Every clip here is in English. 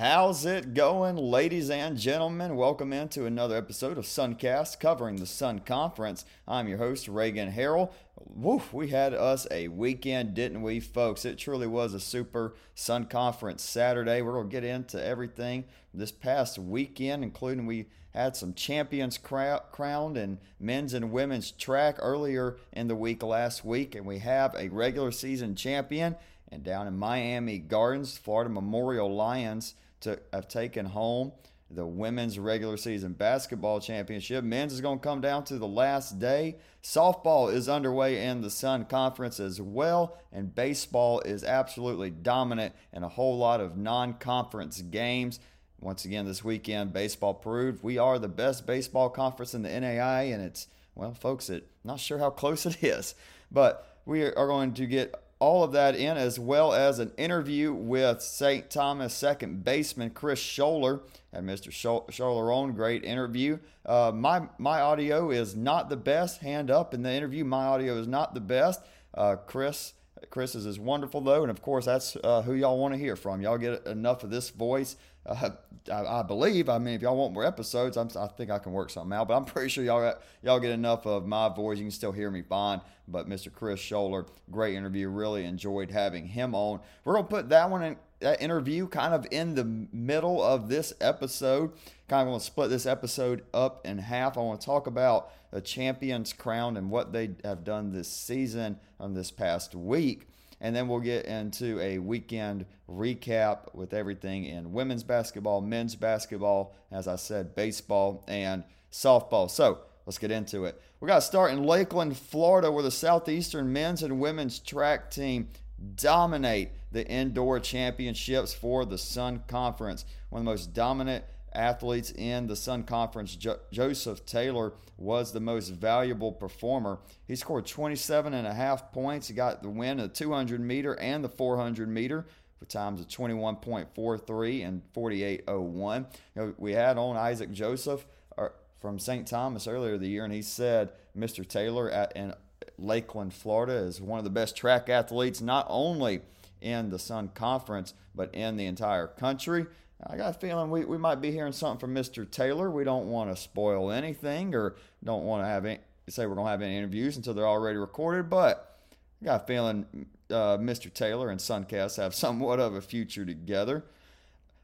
How's it going, ladies and gentlemen? Welcome into another episode of Suncast covering the Sun Conference. I'm your host, Reagan Harrell. Woof, we had us a weekend, didn't we, folks? It truly was a super Sun Conference Saturday. We're going to get into everything this past weekend, including we had some champions crowned in men's and women's track earlier in the week last week, and we have a regular season champion. And down in Miami Gardens, Florida Memorial Lions to have taken home the women's regular season basketball championship. Men's is going to come down to the last day. Softball is underway in the Sun Conference as well, and baseball is absolutely dominant in a whole lot of non conference games. Once again, this weekend, baseball proved we are the best baseball conference in the NAI, and it's, well, folks, it not sure how close it is, but we are going to get all of that in, as well as an interview with St. Thomas second baseman Chris Schoeller. And Mr. Schoeller on, great interview. Uh, my my audio is not the best. Hand up in the interview, my audio is not the best. Uh, Chris. Chris is wonderful though, and of course that's uh, who y'all want to hear from. Y'all get enough of this voice uh, I, I, believe. I mean, if y'all want more episodes, I'm, i think I can work something out. But I'm pretty sure y'all got, y'all get enough of my voice. You can still hear me fine. But Mr. Chris Schoeller, great interview. Really enjoyed having him on. We're gonna put that one in that interview kind of in the middle of this episode. Kind of going to split this episode up in half. I want to talk about the champions crown and what they have done this season on this past week and then we'll get into a weekend recap with everything in women's basketball, men's basketball, as I said, baseball and softball. So let's get into it. We got to start in Lakeland, Florida, where the Southeastern men's and women's track team dominate the indoor championships for the Sun Conference. One of the most dominant athletes in the Sun Conference, jo- Joseph Taylor was the most valuable performer. He scored 27 and a half points. He got the win of the 200 meter and the 400 meter for times of 21.43 and 48.01. You know, we had on Isaac Joseph uh, from St. Thomas earlier the year, and he said Mr. Taylor at in Lakeland, Florida, is one of the best track athletes, not only in the Sun Conference, but in the entire country. I got a feeling we, we might be hearing something from Mr. Taylor. We don't want to spoil anything or don't want to have any, say we're going to have any interviews until they're already recorded, but I got a feeling uh, Mr. Taylor and Suncast have somewhat of a future together.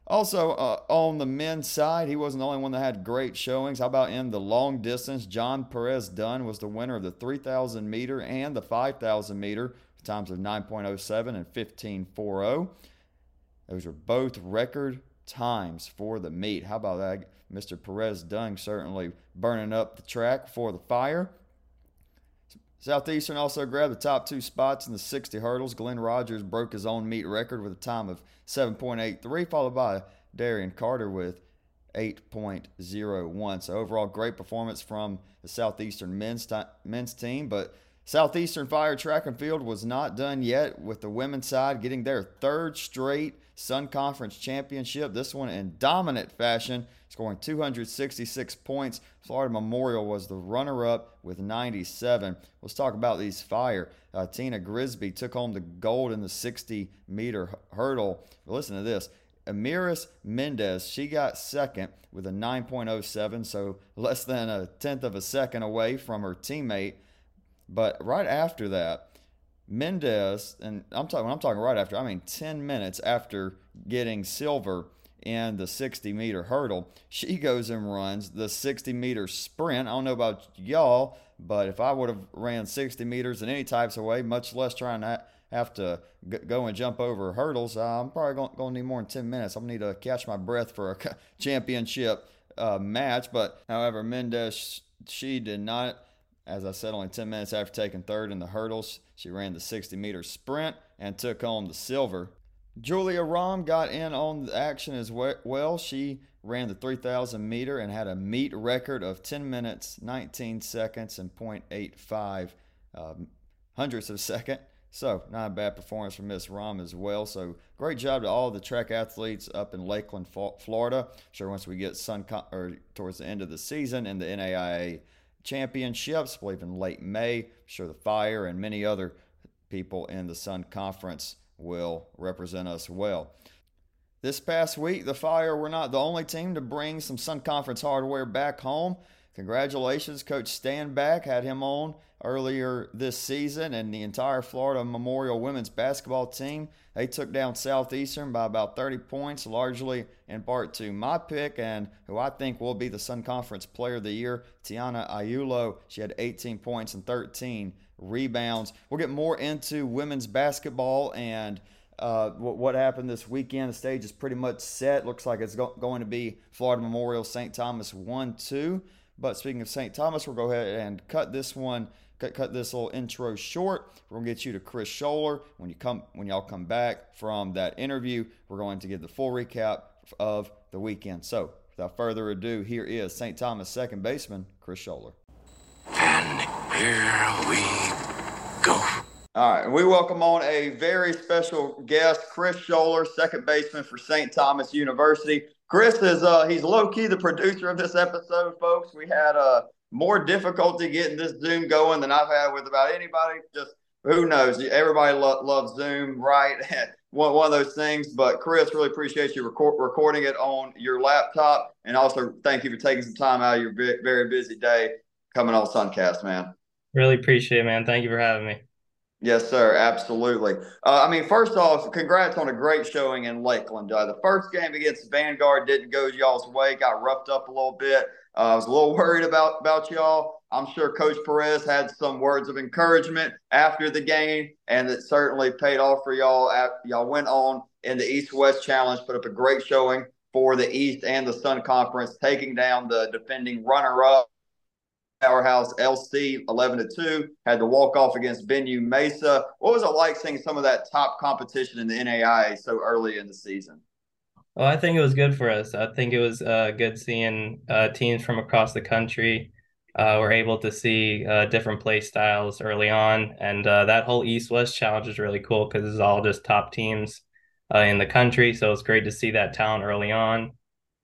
Also, uh, on the men's side, he wasn't the only one that had great showings. How about in the long distance? John Perez Dunn was the winner of the 3,000 meter and the 5,000 meter, times of 9.07 and 15.40. Those are both record times for the meet. How about that? Mr. Perez Dung certainly burning up the track for the fire. Southeastern also grabbed the top two spots in the 60 hurdles. Glenn Rogers broke his own meet record with a time of 7.83, followed by Darian Carter with 8.01. So overall, great performance from the Southeastern men's, men's team, but Southeastern Fire Track and Field was not done yet with the women's side getting their third straight Sun Conference championship. This one in dominant fashion, scoring 266 points. Florida Memorial was the runner up with 97. Let's talk about these fire. Uh, Tina Grisby took home the gold in the 60 meter hurdle. But Listen to this. Amiris Mendez, she got second with a 9.07, so less than a tenth of a second away from her teammate but right after that, Mendez, and I'm talking when I'm talking right after, I mean 10 minutes after getting silver in the 60 meter hurdle, she goes and runs the 60 meter sprint. I don't know about y'all, but if I would have ran 60 meters in any types of way, much less trying to have to go and jump over hurdles, I'm probably going to need more than 10 minutes. I'm going to need to catch my breath for a championship uh, match. But however, Mendez, she did not as I said, only 10 minutes after taking third in the hurdles, she ran the 60 meter sprint and took home the silver. Julia Rahm got in on the action as well. She ran the 3,000 meter and had a meet record of 10 minutes, 19 seconds, and 0.85 um, hundredths of a second. So, not a bad performance from Miss Rahm as well. So, great job to all the track athletes up in Lakeland, Florida. sure, once we get sun or towards the end of the season in the NAIA championships, I believe in late May. I'm sure the Fire and many other people in the Sun Conference will represent us well. this past week, the Fire were not the only team to bring some Sun Conference hardware back home. Congratulations, Coach Stanback had him on earlier this season, and the entire Florida Memorial women's basketball team. They took down Southeastern by about 30 points, largely in part to my pick and who I think will be the Sun Conference Player of the Year, Tiana Ayulo. She had 18 points and 13 rebounds. We'll get more into women's basketball and uh, what, what, happened this weekend. The stage is pretty much set. Looks like it's go- going to be Florida Memorial St. Thomas 1 2. But speaking of St. Thomas, we'll go ahead and cut this one, cut, cut this little intro short. We're gonna get you to Chris Schoeller when you come when y'all come back from that interview. We're going to give the full recap of the weekend. So without further ado, here is St. Thomas second baseman Chris Schoeller. And here we go. All right, we welcome on a very special guest, Chris Schoeller, second baseman for St. Thomas University. Chris is uh he's low key the producer of this episode, folks. We had uh more difficulty getting this Zoom going than I've had with about anybody. Just who knows? Everybody lo- loves Zoom, right? one one of those things. But Chris, really appreciate you record- recording it on your laptop, and also thank you for taking some time out of your very busy day coming on Suncast, man. Really appreciate it, man. Thank you for having me. Yes, sir. Absolutely. Uh, I mean, first off, congrats on a great showing in Lakeland. Uh, the first game against Vanguard didn't go y'all's way, got roughed up a little bit. Uh, I was a little worried about, about y'all. I'm sure Coach Perez had some words of encouragement after the game, and it certainly paid off for y'all. Y'all went on in the East West Challenge, put up a great showing for the East and the Sun Conference, taking down the defending runner up Powerhouse LC 11 to 2 had the walk off against Venue Mesa. What was it like seeing some of that top competition in the NAIA so early in the season? Well, I think it was good for us. I think it was uh, good seeing uh, teams from across the country. Uh, were able to see uh, different play styles early on, and uh, that whole East West challenge is really cool because it's all just top teams uh, in the country. So it's great to see that talent early on,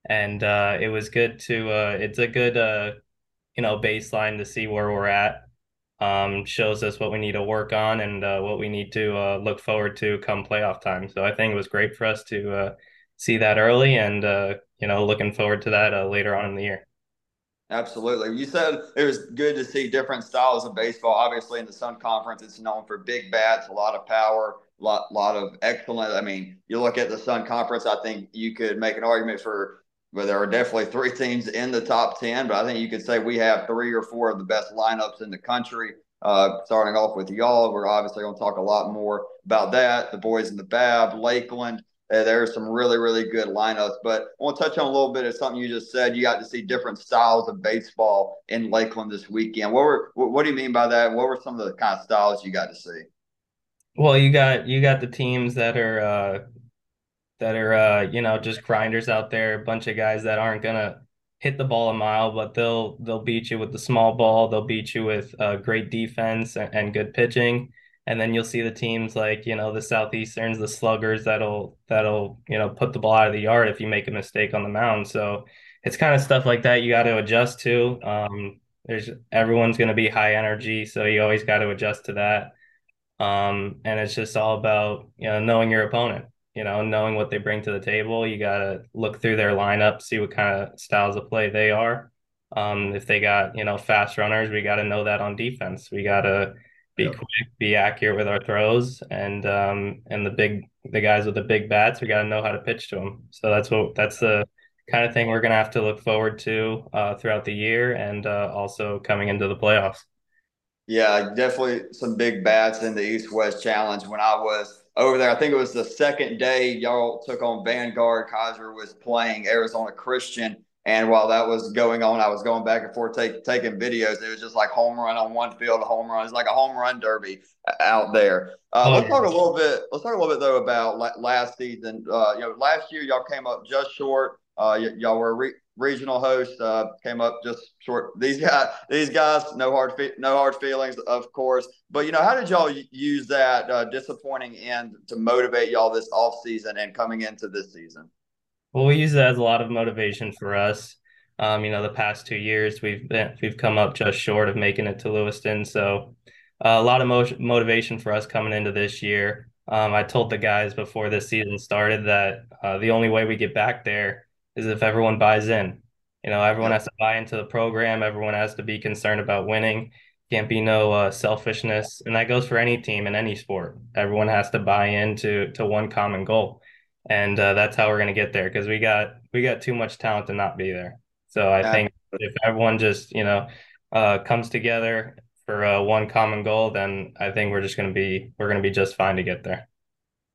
and it was good to. It's a good you know baseline to see where we're at. Um, shows us what we need to work on and uh, what we need to uh, look forward to come playoff time. So I think it was great for us to uh, see that early, and uh, you know, looking forward to that uh, later on in the year. Absolutely. You said it was good to see different styles of baseball. Obviously, in the Sun Conference, it's known for big bats, a lot of power, a lot, lot of excellent. I mean, you look at the Sun Conference, I think you could make an argument for but there are definitely three teams in the top 10. But I think you could say we have three or four of the best lineups in the country. Uh, starting off with y'all, we're obviously going to talk a lot more about that. The boys in the BAB, Lakeland. Uh, there's some really, really good lineups. But I want to touch on a little bit of something you just said. You got to see different styles of baseball in Lakeland this weekend. What were what do you mean by that? What were some of the kind of styles you got to see? Well, you got you got the teams that are uh, that are uh, you know just grinders out there, a bunch of guys that aren't gonna hit the ball a mile, but they'll they'll beat you with the small ball. They'll beat you with uh, great defense and, and good pitching. And then you'll see the teams like you know the southeasterns, the sluggers that'll that'll you know put the ball out of the yard if you make a mistake on the mound. So it's kind of stuff like that you got to adjust to. Um, there's everyone's going to be high energy, so you always got to adjust to that. Um, and it's just all about you know knowing your opponent you know, knowing what they bring to the table. You got to look through their lineup, see what kind of styles of play they are. Um, if they got, you know, fast runners, we got to know that on defense. We got to be yep. quick, be accurate with our throws, and um, and the big the guys with the big bats, we got to know how to pitch to them. So that's what that's the kind of thing we're gonna have to look forward to uh, throughout the year, and uh, also coming into the playoffs. Yeah, definitely some big bats in the East West Challenge. When I was over there. I think it was the second day y'all took on Vanguard. Keiser was playing Arizona Christian. And while that was going on, I was going back and forth take, taking videos. It was just like home run on one field, a home run. It's like a home run derby out there. Uh, oh, let's talk a little bit. Let's talk a little bit though about last season. Uh, you know, last year y'all came up just short. Uh, y- y'all were re- regional host uh, came up just short. These guys, these guys, no hard, fe- no hard feelings, of course. But you know, how did y'all use that uh, disappointing end to motivate y'all this off season and coming into this season? Well, we use it as a lot of motivation for us. Um, you know, the past two years we've been we've come up just short of making it to Lewiston, so uh, a lot of mo- motivation for us coming into this year. Um, I told the guys before this season started that uh, the only way we get back there is if everyone buys in. You know, everyone has to buy into the program. Everyone has to be concerned about winning. Can't be no uh, selfishness, and that goes for any team in any sport. Everyone has to buy into to one common goal, and uh, that's how we're going to get there because we got we got too much talent to not be there. So I think if everyone just you know uh, comes together for uh, one common goal, then I think we're just going to be we're going to be just fine to get there.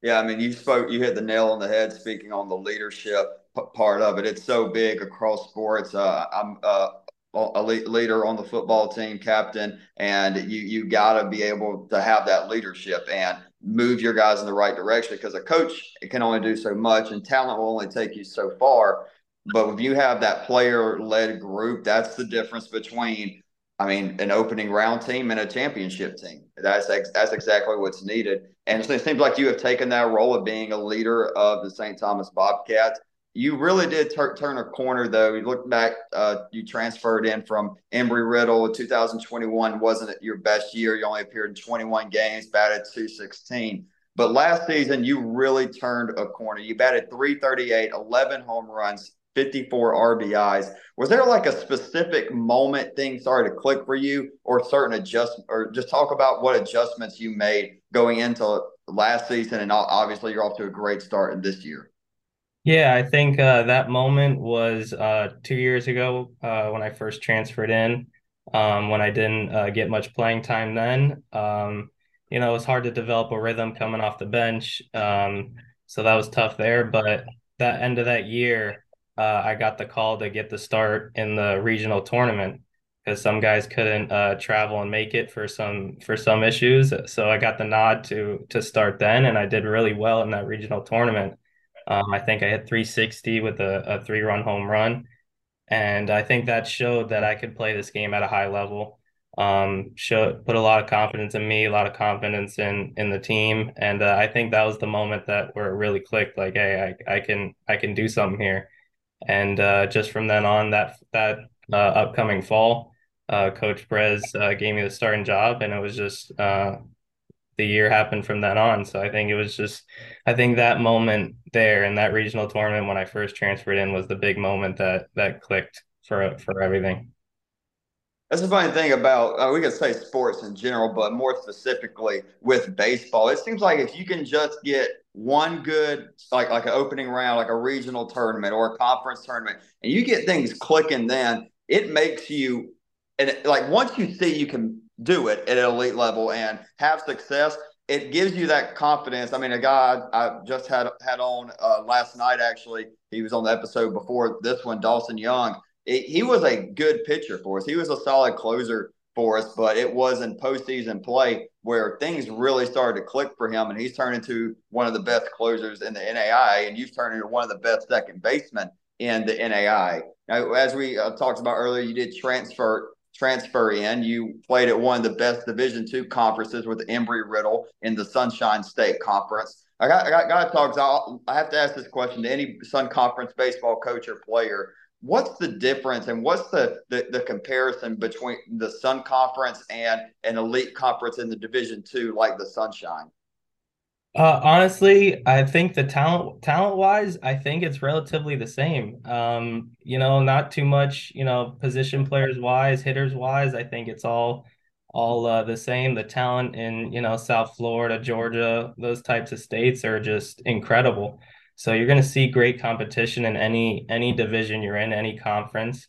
Yeah, I mean, you spoke, you hit the nail on the head speaking on the leadership part of it. It's so big across sports. Uh, I'm uh, a leader on the football team, captain, and you you got to be able to have that leadership and move your guys in the right direction because a coach can only do so much, and talent will only take you so far. But if you have that player led group, that's the difference between I mean, an opening round team and a championship team. That's ex- that's exactly what's needed. And it seems like you have taken that role of being a leader of the St. Thomas Bobcats. You really did tur- turn a corner, though. You look back, uh, you transferred in from Embry Riddle. 2021 wasn't your best year. You only appeared in 21 games, batted 216. But last season, you really turned a corner. You batted 338, 11 home runs, 54 RBIs. Was there like a specific moment things started to click for you or certain adjustments or just talk about what adjustments you made going into last season and obviously you're off to a great start in this year. Yeah, I think uh, that moment was uh, two years ago uh, when I first transferred in. Um, when I didn't uh, get much playing time then, um, you know, it was hard to develop a rhythm coming off the bench. Um, so that was tough there. But that end of that year, uh, I got the call to get the start in the regional tournament because some guys couldn't uh, travel and make it for some for some issues. So I got the nod to to start then, and I did really well in that regional tournament. Um, I think I hit 360 with a, a three run home run, and I think that showed that I could play this game at a high level. Um, put a lot of confidence in me, a lot of confidence in in the team, and uh, I think that was the moment that where it really clicked. Like, hey, I, I can I can do something here and uh, just from then on, that that uh, upcoming fall, uh, Coach Perez uh, gave me the starting job, and it was just uh, the year happened from then on. So I think it was just, I think that moment there in that regional tournament when I first transferred in was the big moment that that clicked for for everything. That's the funny thing about uh, we could say sports in general, but more specifically with baseball, it seems like if you can just get one good like like an opening round, like a regional tournament or a conference tournament, and you get things clicking, then it makes you and like once you see you can do it at an elite level and have success, it gives you that confidence. I mean, a guy I, just had had on uh, last night actually, he was on the episode before this one, Dawson Young it, he was a good pitcher for us. He was a solid closer for us, but it was in postseason play where things really started to click for him, and he's turned into one of the best closers in the NAI, and you've turned into one of the best second basemen in the NAI. Now, as we uh, talked about earlier, you did transfer transfer in. You played at one of the best Division two conferences with Embry Riddle in the Sunshine State Conference. I got, I got, got to talk. I have to ask this question to any Sun Conference baseball coach or player what's the difference and what's the, the, the comparison between the Sun Conference and an elite conference in the Division Two, like the Sunshine? Uh, honestly, I think the talent talent wise, I think it's relatively the same. Um, you know, not too much, you know, position players wise, hitters wise. I think it's all all uh, the same. The talent in, you know, South Florida, Georgia, those types of states are just incredible. So you're going to see great competition in any any division you're in, any conference.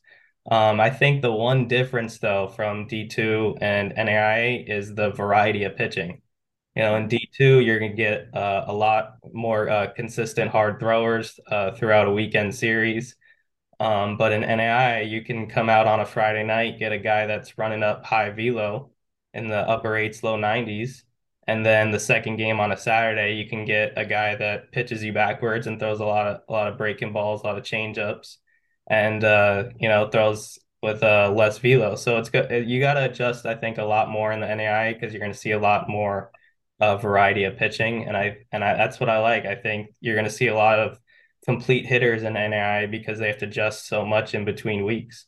Um, I think the one difference though from D2 and NAIA is the variety of pitching. You know, in D2 you're going to get uh, a lot more uh, consistent hard throwers uh, throughout a weekend series. Um, but in NAI, you can come out on a Friday night, get a guy that's running up high velo in the upper eights, low 90s and then the second game on a Saturday, you can get a guy that pitches you backwards and throws a lot of a lot of breaking balls, a lot of change ups, and uh, you know throws with uh, less velo. So it's good. You got to adjust, I think, a lot more in the NAI because you're going to see a lot more uh, variety of pitching, and I and I, that's what I like. I think you're going to see a lot of complete hitters in NAI because they have to adjust so much in between weeks.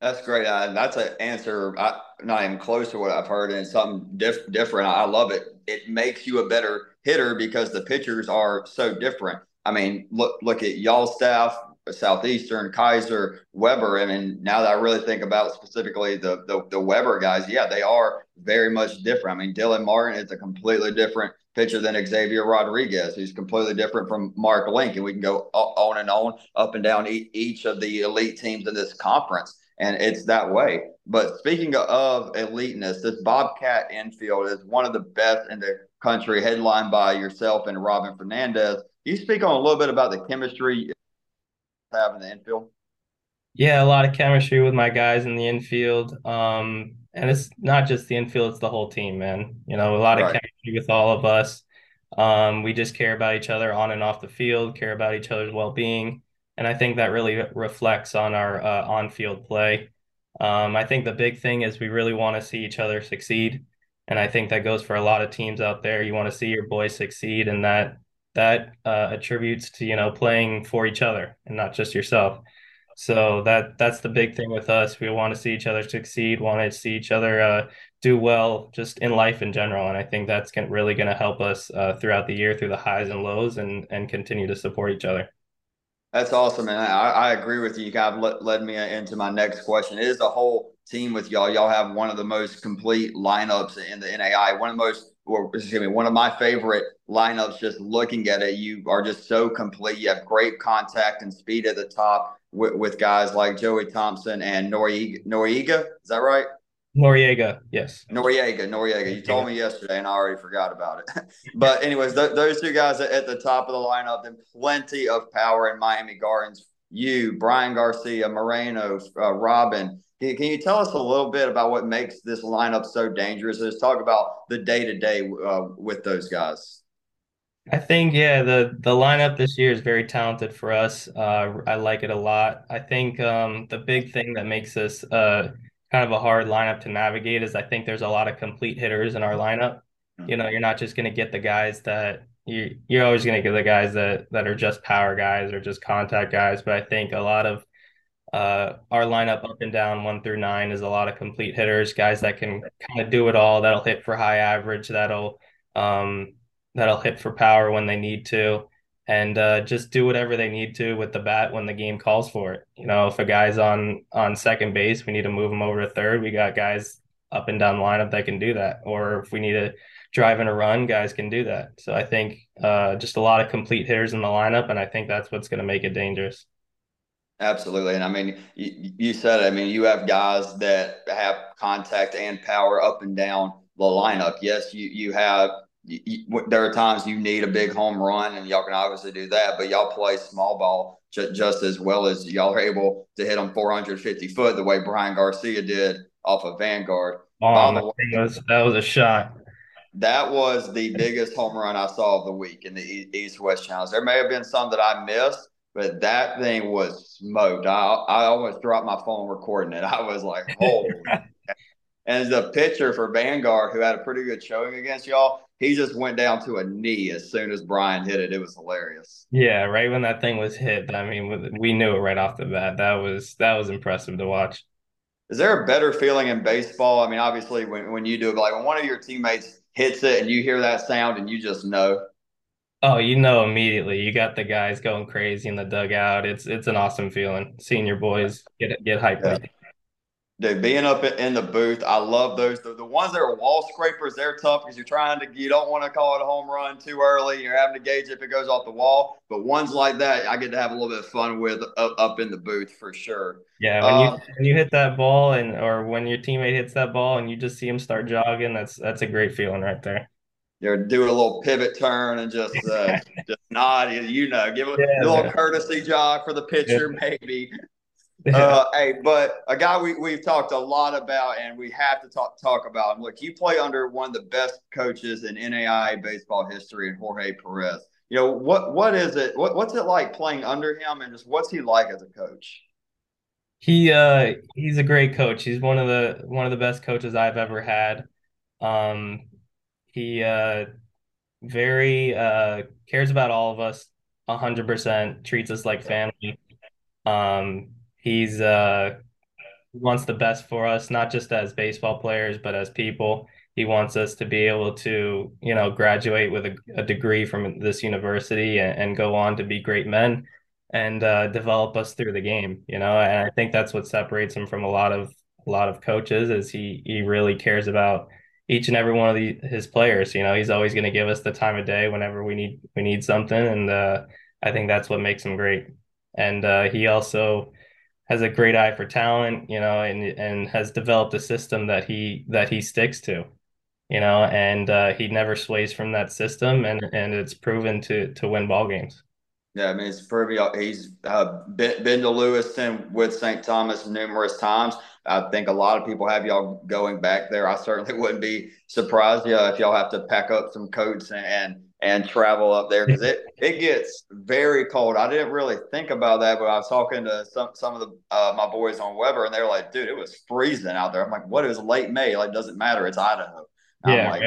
That's great. Uh, that's an answer I, not even close to what I've heard, and something diff- different. I love it. It makes you a better hitter because the pitchers are so different. I mean, look look at y'all staff, Southeastern, Keiser, Webber. I mean, now that I really think about specifically the, the the Webber guys, yeah, they are very much different. I mean, Dylan Martin is a completely different pitcher than Xavier Rodriguez, who's completely different from Mark Link, and we can go on and on, up and down each of the elite teams in this conference and it's that way. But speaking of eliteness, this Bobcat infield is one of the best in the country, headlined by yourself and Robin Fernandez. You speak on a little bit about the chemistry have in the infield? Yeah, a lot of chemistry with my guys in the infield. Um, and it's not just the infield, it's the whole team, man. You know, a lot of right. chemistry with all of us. Um, we just care about each other on and off the field, care about each other's well being and I think that really reflects on our uh, on-field play. Um, I think the big thing is we really want to see each other succeed, and I think that goes for a lot of teams out there. You want to see your boys succeed, and that that uh, attributes to you know playing for each other and not just yourself. So that that's the big thing with us. We want to see each other succeed, want to see each other uh, do well, just in life in general. And I think that's gonna, really going to help us uh, throughout the year through the highs and lows, and and continue to support each other. That's awesome, and I, I agree with you. You kind of led, led me into my next question. It is the whole team with y'all. Y'all have one of the most complete lineups in the NAI. One of the most, or excuse me, one of my favorite lineups. Just looking at it, you are just so complete. You have great contact and speed at the top with, with guys like Joey Thompson and Noriega. Noriega, is that right? Noriega, yes. Noriega, Noriega. You told me yesterday, and I already forgot about it. but anyways, th- those two guys at the top of the lineup, and plenty of power in Miami Gardens. You, Brian Garcia, Moreno, uh, Robin. Can, can, you tell us a little bit about what makes this lineup so dangerous? Let's talk about the day to day with those guys. I think yeah, the the lineup this year is very talented for us. Uh, I like it a lot. I think um, the big thing that makes us uh, kind of a hard lineup to navigate is I think there's a lot of complete hitters in our lineup. You know, you're not just going to get the guys that you you're always going to get the guys that that are just power guys or just contact guys, but I think a lot of uh, our lineup up and down one through nine is a lot of complete hitters, guys that can kind of do it all. That'll hit for high average. That'll um, that'll hit for power when they need to and uh, just do whatever they need to with the bat when the game calls for it. You know, if a guy's on on second base, we need to move him over to third. We got guys up and down lineup that can do that. Or if we need to drive in a run, guys can do that. So I think uh, just a lot of complete hitters in the lineup, and I think that's what's going to make it dangerous. Absolutely, and I mean, you, you said, I mean, you have guys that have contact and power up and down the lineup. Yes, you you have you, you, there are times you need a big home run, and y'all can obviously do that. But y'all play small ball ju- just as well as y'all are able to hit them 450 foot the way Brian Garcia did off of Vanguard. Oh, way, that, was, that was a shot. That was the biggest home run I saw of the week in the East West Challenge. There may have been some that I missed, but that thing was smoked. I I almost dropped my phone recording it. I was like, holy. and the pitcher for Vanguard, who had a pretty good showing against y'all, he just went down to a knee as soon as Brian hit it. It was hilarious. Yeah, right when that thing was hit, I mean, we knew it right off the bat. That was that was impressive to watch. Is there a better feeling in baseball? I mean, obviously, when, when you do it, like when one of your teammates hits it and you hear that sound and you just know. Oh, you know immediately. You got the guys going crazy in the dugout. It's it's an awesome feeling seeing your boys get get hyped yeah. Dude, being up in the booth, I love those. The, the ones that are wall scrapers, they're tough because you're trying to, you don't want to call it a home run too early. You're having to gauge if it goes off the wall. But ones like that, I get to have a little bit of fun with up, up in the booth for sure. Yeah, when you uh, when you hit that ball and or when your teammate hits that ball and you just see him start jogging, that's that's a great feeling right there. You're doing a little pivot turn and just uh, just nod, you know, give a, yeah, a little man. courtesy jog for the pitcher, yeah. maybe. Uh, hey, but a guy we, we've talked a lot about and we have to talk talk about him. Look, you play under one of the best coaches in NAI baseball history, in Jorge Perez. You know what what is it? What, what's it like playing under him, and just what's he like as a coach? He uh he's a great coach. He's one of the one of the best coaches I've ever had. Um, he uh very uh cares about all of us hundred percent. Treats us like family. Um, he's uh wants the best for us, not just as baseball players, but as people. He wants us to be able to, you know, graduate with a, a degree from this university and, and, go on to be great men and uh, develop us through the game. You know, and I think that's what separates him from a lot of a lot of coaches is he he really cares about each and every one of the, his players. You know, he's always going to give us the time of day whenever we need we need something, and uh, I think that's what makes him great. And uh, he also has a great eye for talent, you know, and and has developed a system that he that he sticks to, you know, and uh, he never sways from that system, and and it's proven to to win ball games. Yeah, I mean, it's pretty. He's uh, been, been to Lewiston with St. Thomas numerous times. I think a lot of people have y'all going back there. I certainly wouldn't be surprised yeah, if y'all have to pack up some coats and and, and travel up there because it it gets very cold. I didn't really think about that, but I was talking to some some of the uh, my boys on Webber, and they're like, "Dude, it was freezing out there." I'm like, "What? It was late May. Like, doesn't matter. It's Idaho." yeah. Like,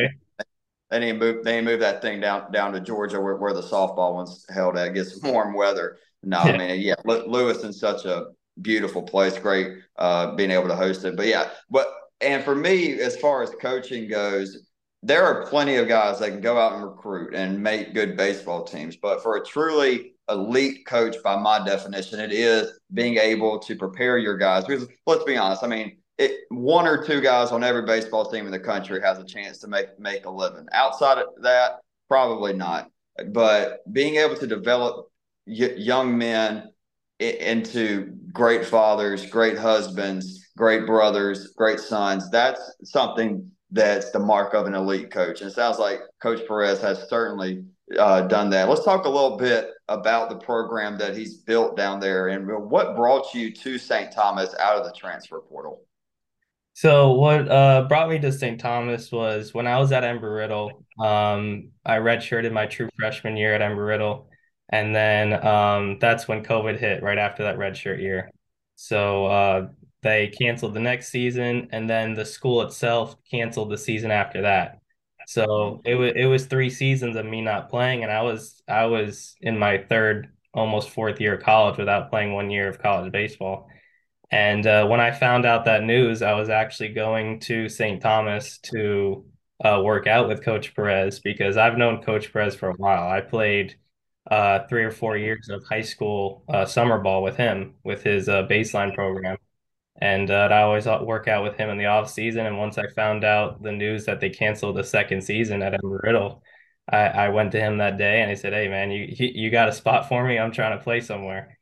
They didn't move. They didn't move that thing down down to Georgia where, where the softball one's held at. It gets warm weather. No, I mean, yeah, Lewiston's such a beautiful place. Great uh, being able to host it. But yeah, but and for me, as far as coaching goes, there are plenty of guys that can go out and recruit and make good baseball teams. But for a truly elite coach, by my definition, it is being able to prepare your guys. Because let's be honest, I mean, it, one or two guys on every baseball team in the country has a chance to make make a living. Outside of that, probably not. But being able to develop y- young men into great fathers, great husbands, great brothers, great sons. That's something that's the mark of an elite coach. And it sounds like Coach Perez has certainly uh, done that. Let's talk a little bit about the program that he's built down there and what brought you to St. Thomas out of the transfer portal. So what uh, brought me to St. Thomas was when I was at Embry-Riddle. Um, I redshirted my true freshman year at Embry-Riddle and then um, that's when COVID hit right after that redshirt year. So uh, they canceled the next season, and then the school itself canceled the season after that. So it was it was three seasons of me not playing, and I was I was in my third, almost fourth year of college without playing one year of college baseball. And uh, when I found out that news, I was actually going to St. Thomas to uh, work out with Coach Perez because I've known Coach Perez for a while. I played uh, three or four years of high school uh, summer ball with him with his uh, baseline program. And uh, I always work out with him in the off season. And once I found out the news that they canceled the second season at Embry-Riddle, I, I went to him that day and I said, "Hey man, you you got a spot for me? I'm trying to play somewhere."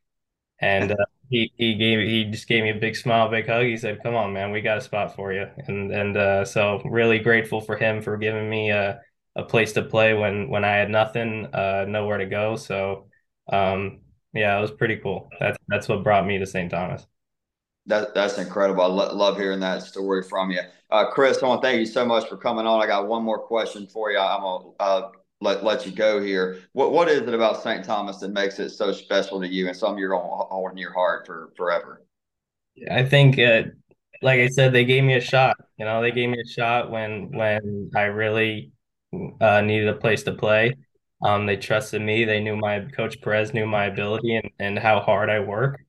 And uh, he he gave he just gave me a big smile, big hug. He said, "Come on, man, we got a spot for you." And and uh, so really grateful for him for giving me a a place to play when when I had nothing, uh, nowhere to go. So um, yeah, it was pretty cool. That's that's what brought me to St. Thomas. That that's incredible. I lo- love hearing that story from you, uh, Chris. I want to thank you so much for coming on. I got one more question for you. I'm gonna uh, let let you go here. What what is it about St. Thomas that makes it so special to you and something you're gonna hold in your heart for forever? I think, uh, like I said, they gave me a shot. You know, they gave me a shot when when I really uh, needed a place to play. Um, they trusted me. They knew my coach Perez knew my ability and, and how hard I work,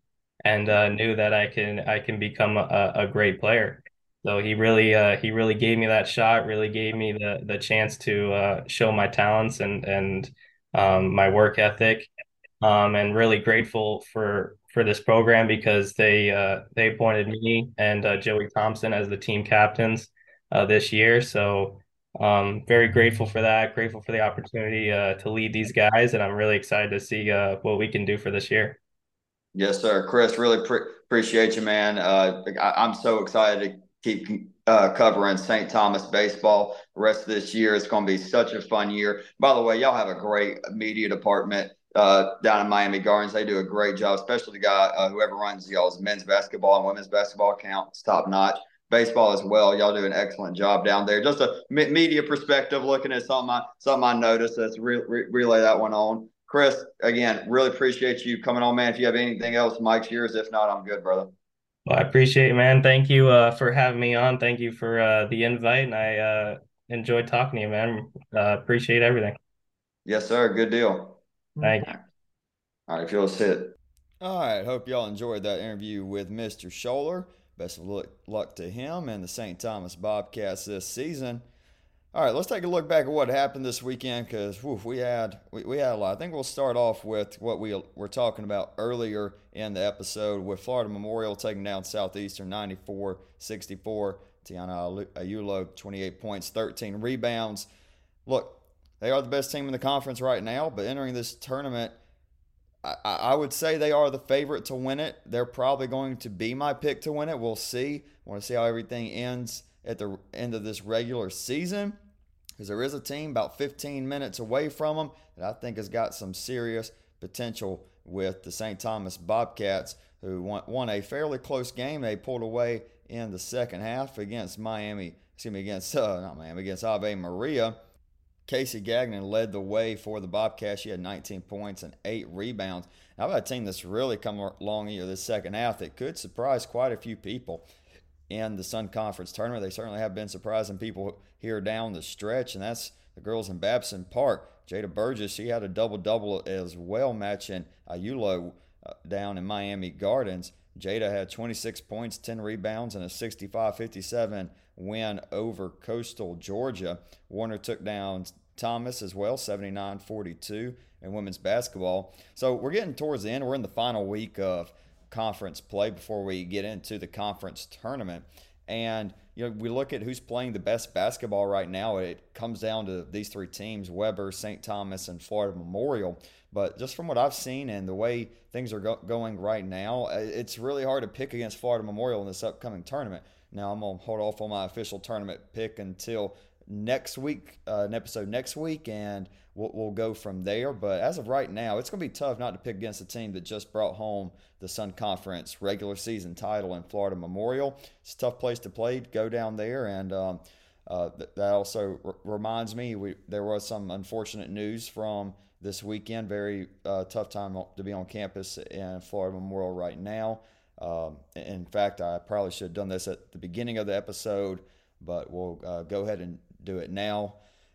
and uh, knew that I can I can become a, a great player. So he really uh, he really gave me that shot. Really gave me the the chance to uh, show my talents and and um, my work ethic. Um, and really grateful for for this program because they uh, they appointed me and uh, Joey Thompson as the team captains uh, this year. So um, very grateful for that. Grateful for the opportunity uh, to lead these guys, and I'm really excited to see what we can do for this year. Yes, sir, Chris. Really pre- appreciate you, man. Uh, I- am so excited to keep uh, covering St. Thomas baseball the rest of this year. It's going to be such a fun year. By the way, y'all have a great media department uh, down in Miami Gardens. They do a great job, especially the guy uh, whoever runs y'all's men's basketball and women's basketball account. It's top notch baseball as well. Y'all do an excellent job down there. Just a media perspective, looking at something I something I noticed. Let's re- re- relay that one on. Chris, again, really appreciate you coming on, man. If you have anything else, Mike's yours. If not, I'm good, brother. Well, I appreciate it, man. Thank you uh, for having me on. Thank you for uh, the invite, and I uh, enjoyed talking to you, man. Uh, appreciate everything. Yes, sir. Good deal. Thank you. All right, if you'll sit. All right. Hope y'all enjoyed that interview with Mr. Schoeller. best of luck to him and the St. Thomas Bobcats this season. All right, let's take a look back at what happened this weekend because we had we, we had a lot. I think we'll start off with what we were talking about earlier in the episode with Florida Memorial taking down Southeastern 94-64. Tiana Ayulo 28 points, 13 rebounds. Look, they are the best team in the conference right now, but entering this tournament, I, I would say they are the favorite to win it. They're probably going to be my pick to win it. We'll see. I want to see how everything ends at the end of this regular season because there is a team about 15 minutes away from them that I think has got some serious potential with the St. Thomas Bobcats, who won, won a fairly close game. They pulled away in the second half against Miami, excuse me, against, uh, not Miami, against Ave Maria. Casey Gagnon led the way for the Bobcats. She had 19 points and eight rebounds. Now, I've got a team that's really come along here this second half that could surprise quite a few people in the Sun Conference tournament. They certainly have been surprising people here down the stretch, and that's the girls in Babson Park. Jada Burgess, she had a double double as well, matching Ayulo uh, down in Miami Gardens. Jada had 26 points, 10 rebounds, and a 65 57 win over Coastal Georgia. Warner took down Thomas as well, 79 42 in women's basketball. So we're getting towards the end. We're in the final week of conference play before we get into the conference tournament. And you know, we look at who's playing the best basketball right now. It comes down to these three teams: Webber, St. Thomas, and Florida Memorial. But just from what I've seen and the way things are go- going right now, uh, it's really hard to pick against Florida Memorial in this upcoming tournament. Now I'm gonna hold off on my official tournament pick until next week, uh, an episode next week, and we'll, we'll go from there. But as of right now, it's going to be tough not to pick against a team that just brought home the Sun Conference regular season title in Florida Memorial. It's a tough place to play. Go down there, and um, uh, th- that also r- reminds me we there was some unfortunate news from this weekend. Very uh, tough time to be on campus in Florida Memorial right now. Um, in fact, I probably should have done this at the beginning of the episode, but we'll uh, go ahead and do it now.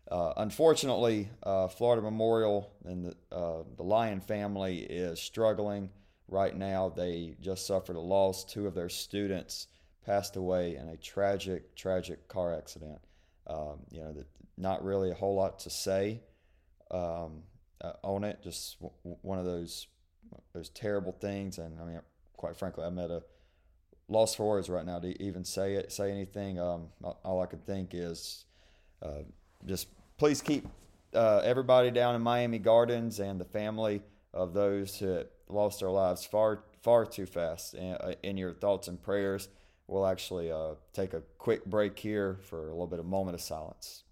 Uh, unfortunately, uh, Florida Memorial and the, uh, the Lion family is struggling right now. They just suffered a loss. Two of their students passed away in a tragic, tragic car accident. Um, you know, the, not really a whole lot to say um, uh, on it. Just w- one of those those terrible things. And I mean, quite frankly, I'm at a loss for words right now to even say it, say anything. Um, all I can think is uh, just please keep uh, everybody down in Miami Gardens and the family of those who lost their lives far far too fast in, uh, in your thoughts and prayers. We'll actually uh, take a quick break here for a little bit of moment of silence.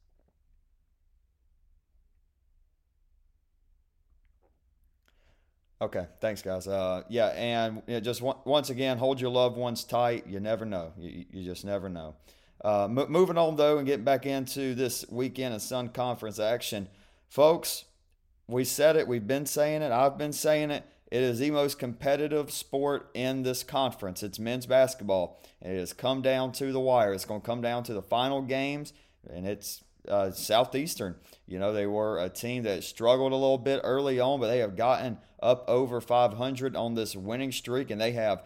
Okay, thanks, guys. Uh, yeah, and you know, just once again, hold your loved ones tight. You never know. You, you just never know. Uh, m- moving on, though, and getting back into this weekend of Sun Conference action. Folks, we said it. We've been saying it. I've been saying it. It is the most competitive sport in this conference. It's men's basketball. It has come down to the wire. It's going to come down to the final games, and it's uh, Southeastern. You know, they were a team that struggled a little bit early on, but they have gotten up over 500 on this winning streak, and they have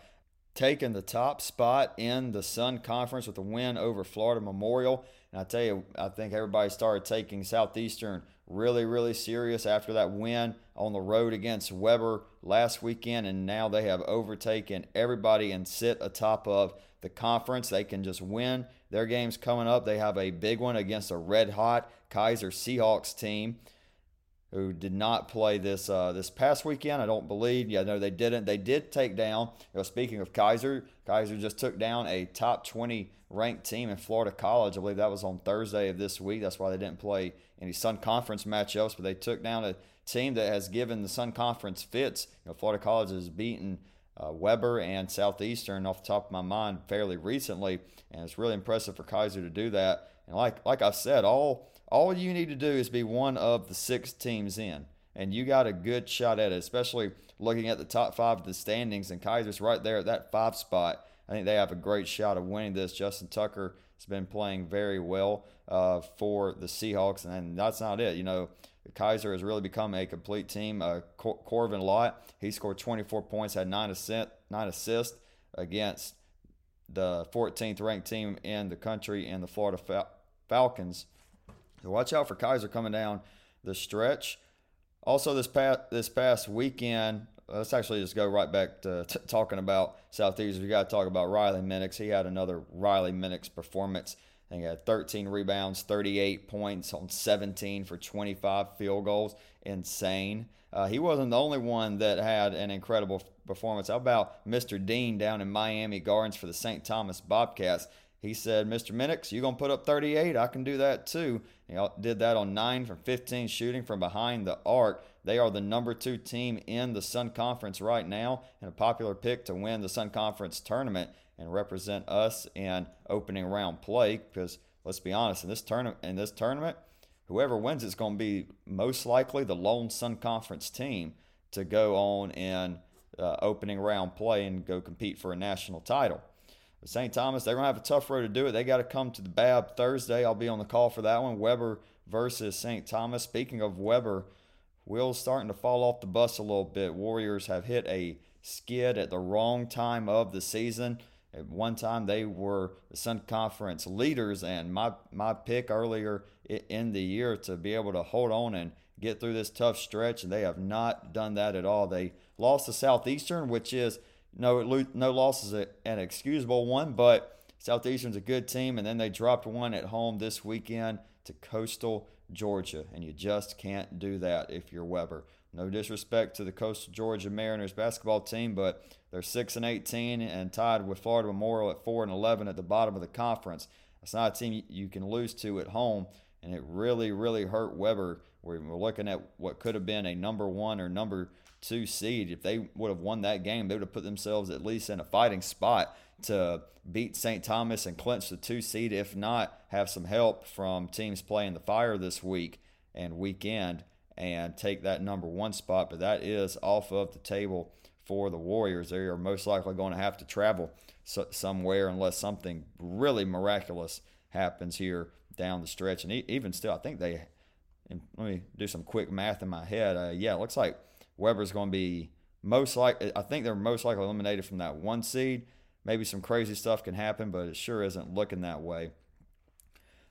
taken the top spot in the Sun Conference with a win over Florida Memorial. And I tell you, I think everybody started taking Southeastern really, really serious after that win on the road against Weber last weekend. And now they have overtaken everybody and sit atop of the conference. They can just win their games coming up. They have a big one against a red hot Keiser Seahawks team who did not play this uh, this past weekend. I don't believe. Yeah, no, they didn't. They did take down. You know, speaking of Keiser, Keiser just took down a top 20 ranked team in Florida College. I believe that was on Thursday of this week. That's why they didn't play any Sun Conference matchups, but they took down a team that has given the Sun Conference fits. You know, Florida College has beaten. Uh, Webber and Southeastern off the top of my mind fairly recently, and it's really impressive for Keiser to do that. And like like I've said, all all you need to do is be one of the six teams in, and you got a good shot at it, especially looking at the top five of the standings. And Keiser's right there at that five spot. I think they have a great shot of winning this. Justin Tucker has been playing very well uh, for the Seahawks, and that's not it. You know, Keiser has really become a complete team. Uh, Cor- Corvin Lott, he scored 24 points, had nine, assist, nine assists against the 14th ranked team in the country, and the Florida Fal- Falcons. So watch out for Keiser coming down the stretch. Also, this past this past weekend, let's actually just go right back to t- talking about Southeastern. We got to talk about Riley Minix. He had another Riley Minix performance. I think he had 13 rebounds, 38 points on 17 for 25 field goals. Insane. Uh, he wasn't the only one that had an incredible performance. How about Mr. Dean down in Miami Gardens for the St. Thomas Bobcats? He said, Mr. Minix, you going to put up 38? I can do that too. He did that on 9 from 15 shooting from behind the arc. They are the number two team in the Sun Conference right now and a popular pick to win the Sun Conference tournament and represent us in opening round play because let's be honest, in this tournament in this tournament, whoever wins it's going to be most likely the lone Sun Conference team to go on in uh, opening round play and go compete for a national title. St. Thomas, they're going to have a tough road to do it. They got to come to the BAB Thursday. I'll be on the call for that one. Webber versus St. Thomas. Speaking of Webber, wheels starting to fall off the bus a little bit. Warriors have hit a skid at the wrong time of the season. At one time, they were the Sun Conference leaders, and my, my pick earlier in the year to be able to hold on and get through this tough stretch, and they have not done that at all. They lost to Southeastern, which is no no loss is a, an excusable one, but Southeastern's a good team, and then they dropped one at home this weekend to Coastal Georgia, and you just can't do that if you're Webber. No disrespect to the Coastal Georgia Mariners basketball team, but they're six and 18 and tied with Florida Memorial at four and 11 at the bottom of the conference. It's not a team you can lose to at home, and it really, really hurt Webber. We're looking at what could have been a number one or number two seed. If they would have won that game, they would have put themselves at least in a fighting spot to beat St. Thomas and clinch the two seed, if not have some help from teams playing the fire this week and weekend and take that number one spot. But that is off of the table for the Warriors. They are most likely going to have to travel somewhere unless something really miraculous happens here down the stretch. And even still, I think they, let me do some quick math in my head. Uh, yeah, it looks like Webber's going to be most like I think they're most likely eliminated from that one seed. Maybe some crazy stuff can happen, but it sure isn't looking that way.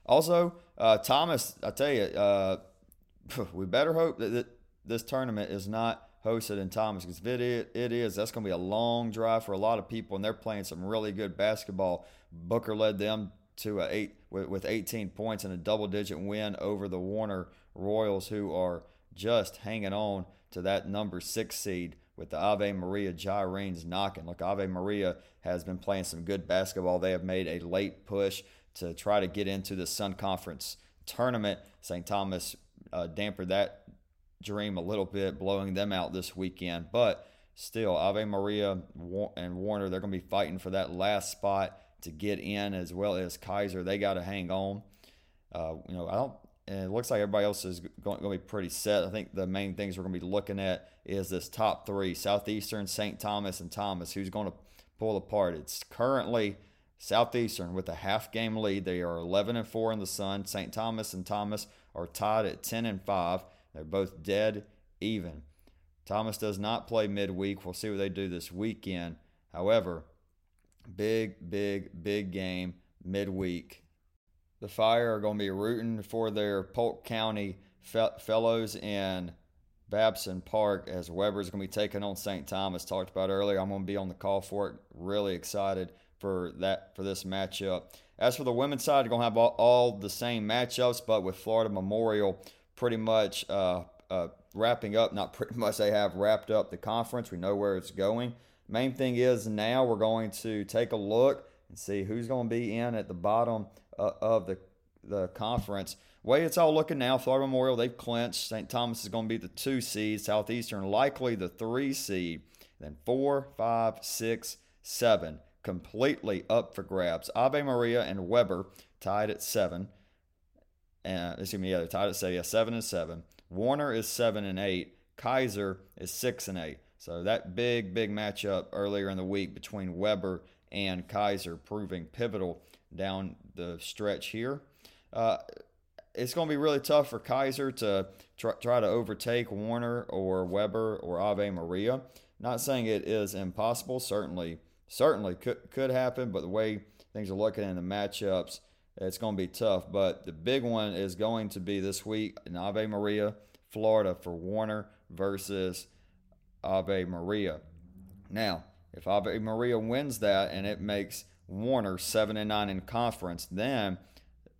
Also, uh, Thomas, I tell you, uh, we better hope that, this tournament is not hosted in Thomas because if it is, it is, that's going to be a long drive for a lot of people, and they're playing some really good basketball. Booker led them to a eight with, with 18 points and a double-digit win over the Warner Royals, who are just hanging on to that number six seed with the Ave Maria Gyrenes knocking. Look, Ave Maria has been playing some good basketball. They have made a late push to try to get into the Sun Conference tournament. St. Thomas uh, dampened that dream a little bit, blowing them out this weekend. But still, Ave Maria and Warner, they're going to be fighting for that last spot to get in, as well as Keiser. They got to hang on. Uh, you know, I don't and it looks like everybody else is going, to be pretty set. I think the main things we're going to be looking at is this top three Southeastern, St. Thomas, and Thomas. Who's going to pull apart? It's currently Southeastern with a half game lead. They are 11 and 4 in the Sun. St. Thomas and Thomas are tied at 10 and 5. They're both dead even. Thomas does not play midweek. We'll see what they do this weekend. However, big, big, big game midweek the Fire are going to be rooting for their Polk County fe- fellows in Babson Park as Webber is going to be taking on St. Thomas. Talked about earlier. I'm going to be on the call for it. Really excited for that for this matchup. As for the women's side, you're going to have all, all the same matchups, but with Florida Memorial pretty much uh, uh, wrapping up. Not pretty much. They have wrapped up the conference. We know where it's going. Main thing is now we're going to take a look and see who's going to be in at the bottom uh, of the the conference. Way it's all looking now, Florida Memorial they've clinched. St. Thomas is going to be the two seed. Southeastern likely the three seed. Then four, five, six, seven completely up for grabs. Ave Maria and Webber tied at seven. And excuse me, yeah, they're tied at seven. Yeah, seven and seven. Warner is seven and eight. Keiser is six and eight. So that big, big matchup earlier in the week between Webber and Keiser proving pivotal down the stretch here. Uh, it's going to be really tough for Keiser to try, try to overtake Warner or Webber or Ave Maria. Not saying it is impossible. Certainly, certainly could could happen, but the way things are looking in the matchups, it's going to be tough. But the big one is going to be this week in Ave Maria, Florida, for Warner versus Ave Maria. Now, if Ave Maria wins that and it makes Warner seven and nine in conference, then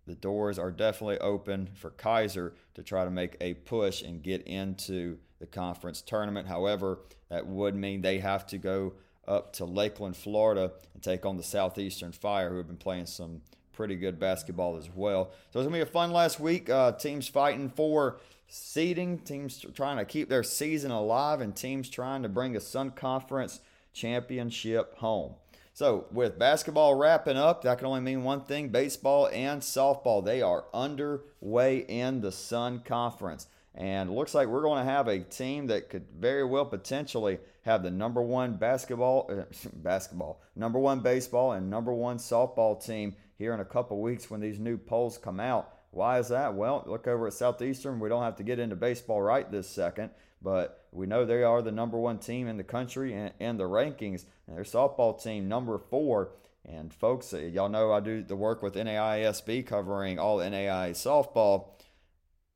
the doors are definitely open for Keiser to try to make a push and get into the conference tournament. However, that would mean they have to go up to Lakeland, Florida, and take on the Southeastern Fire, who have been playing some pretty good basketball as well. So it's gonna be a fun last week. Uh, teams fighting for seeding, teams trying to keep their season alive, and teams trying to bring a Sun Conference championship home. So, with basketball wrapping up, that can only mean one thing baseball and softball. They are underway in the Sun Conference. And looks like we're going to have a team that could very well potentially have the number one basketball, uh, basketball, number one baseball, and number one softball team here in a couple weeks when these new polls come out. Why is that? Well, look over at Southeastern. We don't have to get into baseball right this second, but we know they are the number one team in the country and, and the rankings. And their softball team, number four. And folks, uh, y'all know I do the work with NAISB covering all NAIA softball.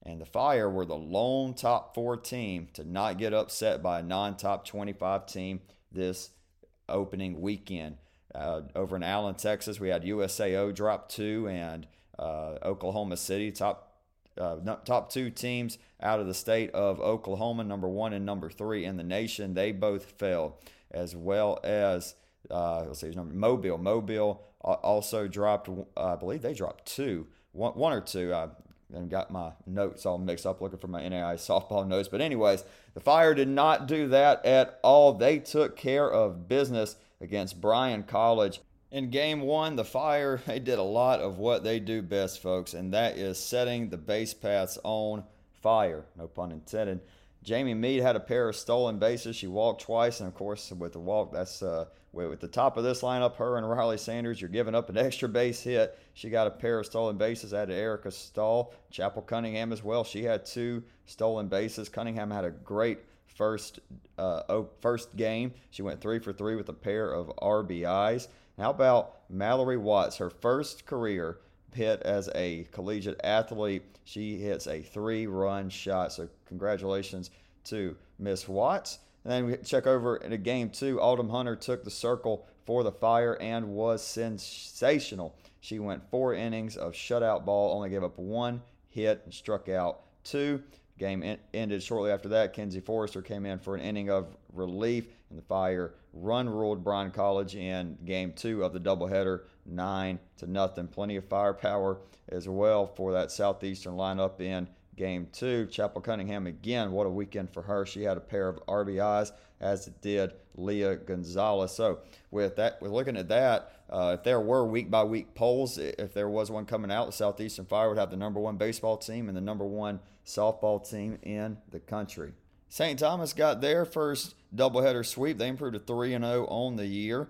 And the Fire were the lone top four team to not get upset by a non top 25 team this opening weekend. Uh, over in Allen, Texas, we had USAO drop two and uh, Oklahoma City top uh, top two teams out of the state of Oklahoma, number one and number three in the nation. They both fell, as well as uh, let's see, number Mobile. Mobile also dropped. I believe they dropped two, one, one or two. I and got my notes all mixed up looking for my NAI softball notes. But anyways, the Fire did not do that at all. They took care of business against Bryan College. In game one, the Fire, they did a lot of what they do best, folks, and that is setting the base paths on fire. No pun intended. Jamie Mead had a pair of stolen bases. She walked twice, and of course, with the walk, that's uh, with the top of this lineup, her and Riley Sanders, you're giving up an extra base hit. She got a pair of stolen bases. Added Erica Stahl, Chapel Cunningham as well. She had two stolen bases. Cunningham had a great first uh, first game. She went three for three with a pair of RBIs. How about Mallory Watts? Her first career hit as a collegiate athlete. She hits a three run shot. So, congratulations to Miss Watts. And then we check over in a game two. Autumn Hunter took the circle for the Fire and was sensational. She went four innings of shutout ball, only gave up one hit and struck out two. Game in, ended shortly after that. Kenzie Forrester came in for an inning of relief, and the Fire run ruled Bryan College in game two of the doubleheader, nine to nothing. Plenty of firepower as well for that southeastern lineup in game two. Chapel Cunningham again, what a weekend for her. She had a pair of RBIs, as did Leah Gonzalez. So with that, we're looking at that. Uh, if there were week by week polls, if there was one coming out, the Southeastern Fire would have the number one baseball team and the number one softball team in the country. St. Thomas got their first doubleheader sweep. They improved to 3 0 on the year,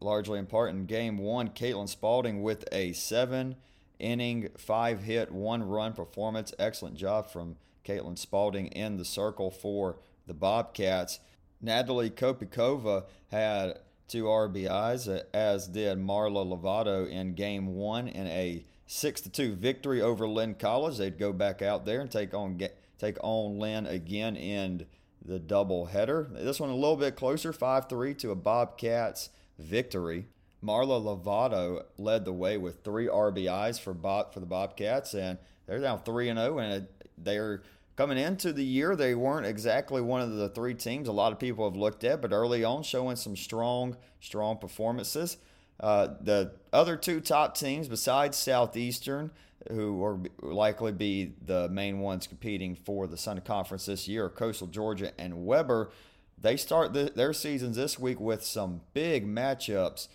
largely in part in game one. Caitlin Spalding with a seven inning, five hit, one run performance. Excellent job from Caitlin Spalding in the circle for the Bobcats. Natalie Kopikova had two RBIs, as did Marla Lovato in game one in a 6 to 2 victory over Lynn College. They'd go back out there and take on take on Lynn again in the double header. This one a little bit closer, 5 3 to a Bobcats victory. Marla Lovato led the way with three RBIs for Bob, for the Bobcats, and they're now 3 and 0, and they're coming into the year, they weren't exactly one of the three teams a lot of people have looked at, but early on showing some strong, strong performances. Uh, the other two top teams besides Southeastern, who will likely be the main ones competing for the Sun Conference this year, Coastal Georgia and Webber. They start the, their seasons this week with some big matchups.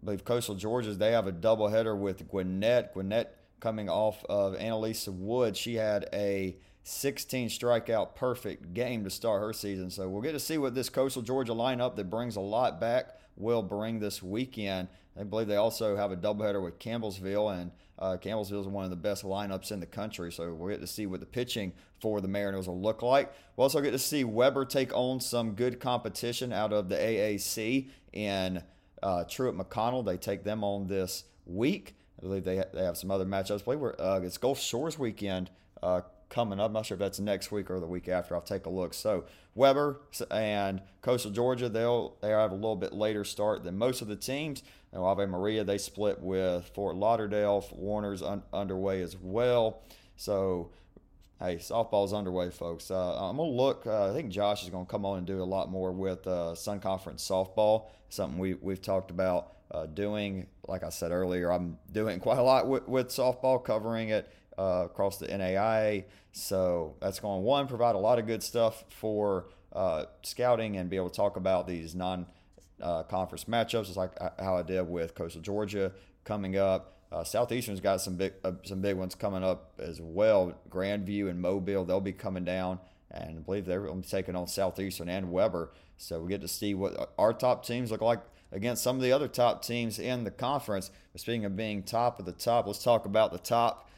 I believe Coastal Georgia's they have a doubleheader with Gwinnett. Gwinnett coming off of Annalisa Wood. She had a 16 strikeout perfect game to start her season. So we'll get to see what this Coastal Georgia lineup that brings a lot back will bring this weekend. I believe they also have a doubleheader with Campbellsville, and uh, Campbellsville is one of the best lineups in the country. So we'll get to see what the pitching for the Mariners will look like. We'll also get to see Webber take on some good competition out of the AAC in uh, Truett McConnell. They take them on this week. I believe they, they have some other matchups. Believe we're, uh, it's Gulf Shores weekend uh, coming up. I'm not sure if that's next week or the week after. I'll take a look. So Webber and Coastal Georgia, they'll they have a little bit later start than most of the teams. And Ave Maria, they split with Fort Lauderdale. Warner's un- underway as well. So hey, softball's underway, folks. Uh, I'm gonna look. Uh, I think Josh is gonna come on and do a lot more with uh, Sun Conference softball. Something we we've talked about uh, doing. Like I said earlier, I'm doing quite a lot with, with softball, covering it uh, across the NAIA. So that's going one provide a lot of good stuff for uh, scouting and be able to talk about these non conference matchups, just like how I did with Coastal Georgia coming up. Uh, Southeastern's got some big uh, some big ones coming up as well. Grandview and Mobile, they'll be coming down, and I believe they're taking on Southeastern and Webber. So we get to see what our top teams look like against some of the other top teams in the conference. But speaking of being top of the top, let's talk about the top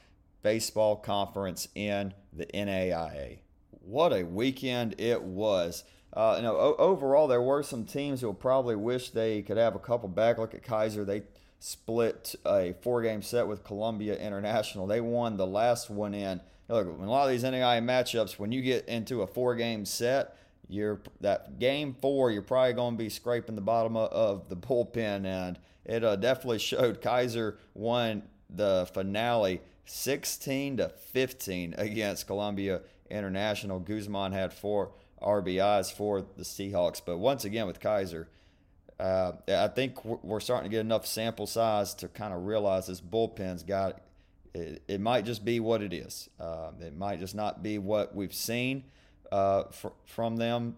baseball conference in the NAIA. What a weekend it was! Uh, you know, o- overall, there were some teams who will probably wish they could have a couple back. Look at Keiser; they split a four-game set with Columbia International. They won the last one in. Look, a lot of these NAIA matchups, when you get into a four-game set, you're that game four, you're probably going to be scraping the bottom of the bullpen, and it uh, definitely showed. Keiser won the finale 16 to 15 against Columbia International. Guzman had four RBIs for the Seahawks, but once again with Keiser, uh, I think we're starting to get enough sample size to kind of realize this bullpen's got. It, it might just be what it is. Uh, it might just not be what we've seen uh, fr- from them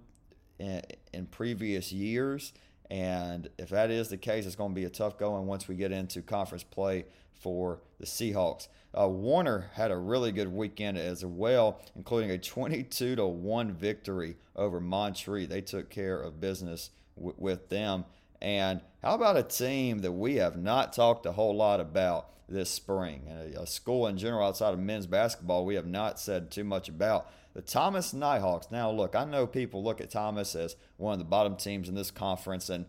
in, in, previous years. And if that is the case, it's going to be a tough going once we get into conference play for the Seahawks. Uh, Warner had a really good weekend as well, including a 22 to one victory over Montreat. They took care of business w- with them. And how about a team that we have not talked a whole lot about this spring? And a, a school in general outside of men's basketball we have not said too much about. The Thomas Nighthawks. Now, look, I know people look at Thomas as one of the bottom teams in this conference, and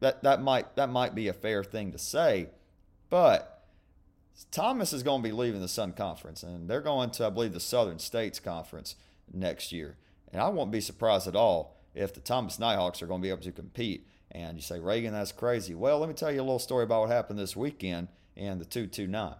that, that might that might be a fair thing to say, but Thomas is going to be leaving the Sun Conference, and they're going to, I believe, the Southern States Conference next year. And I won't be surprised at all if the Thomas Nighthawks are going to be able to compete. And you say, Reagan, that's crazy. Well, let me tell you a little story about what happened this weekend in the 229.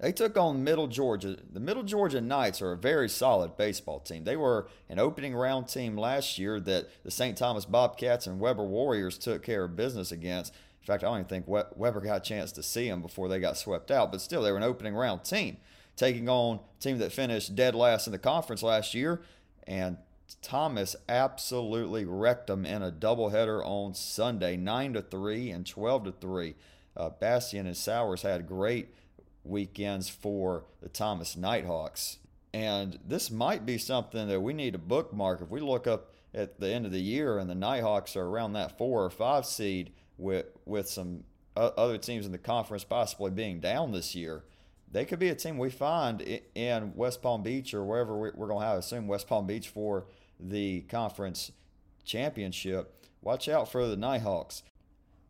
They took on Middle Georgia. The Middle Georgia Knights are a very solid baseball team. They were an opening round team last year that the St. Thomas Bobcats and Webber Warriors took care of business against. In fact, I don't even think Webber got a chance to see them before they got swept out, but still, they were an opening round team, taking on a team that finished dead last in the conference last year. And Thomas absolutely wrecked them in a doubleheader on Sunday, 9 to 3 and 12 to 3. Uh, Bastian and Sowers had great weekends for the Thomas Nighthawks. And this might be something that we need to bookmark. If we look up at the end of the year and the Nighthawks are around that four or five seed with, with some other teams in the conference possibly being down this year, they could be a team we find in West Palm Beach or wherever we're going to have, assume West Palm Beach for the conference championship. Watch out for the Nighthawks.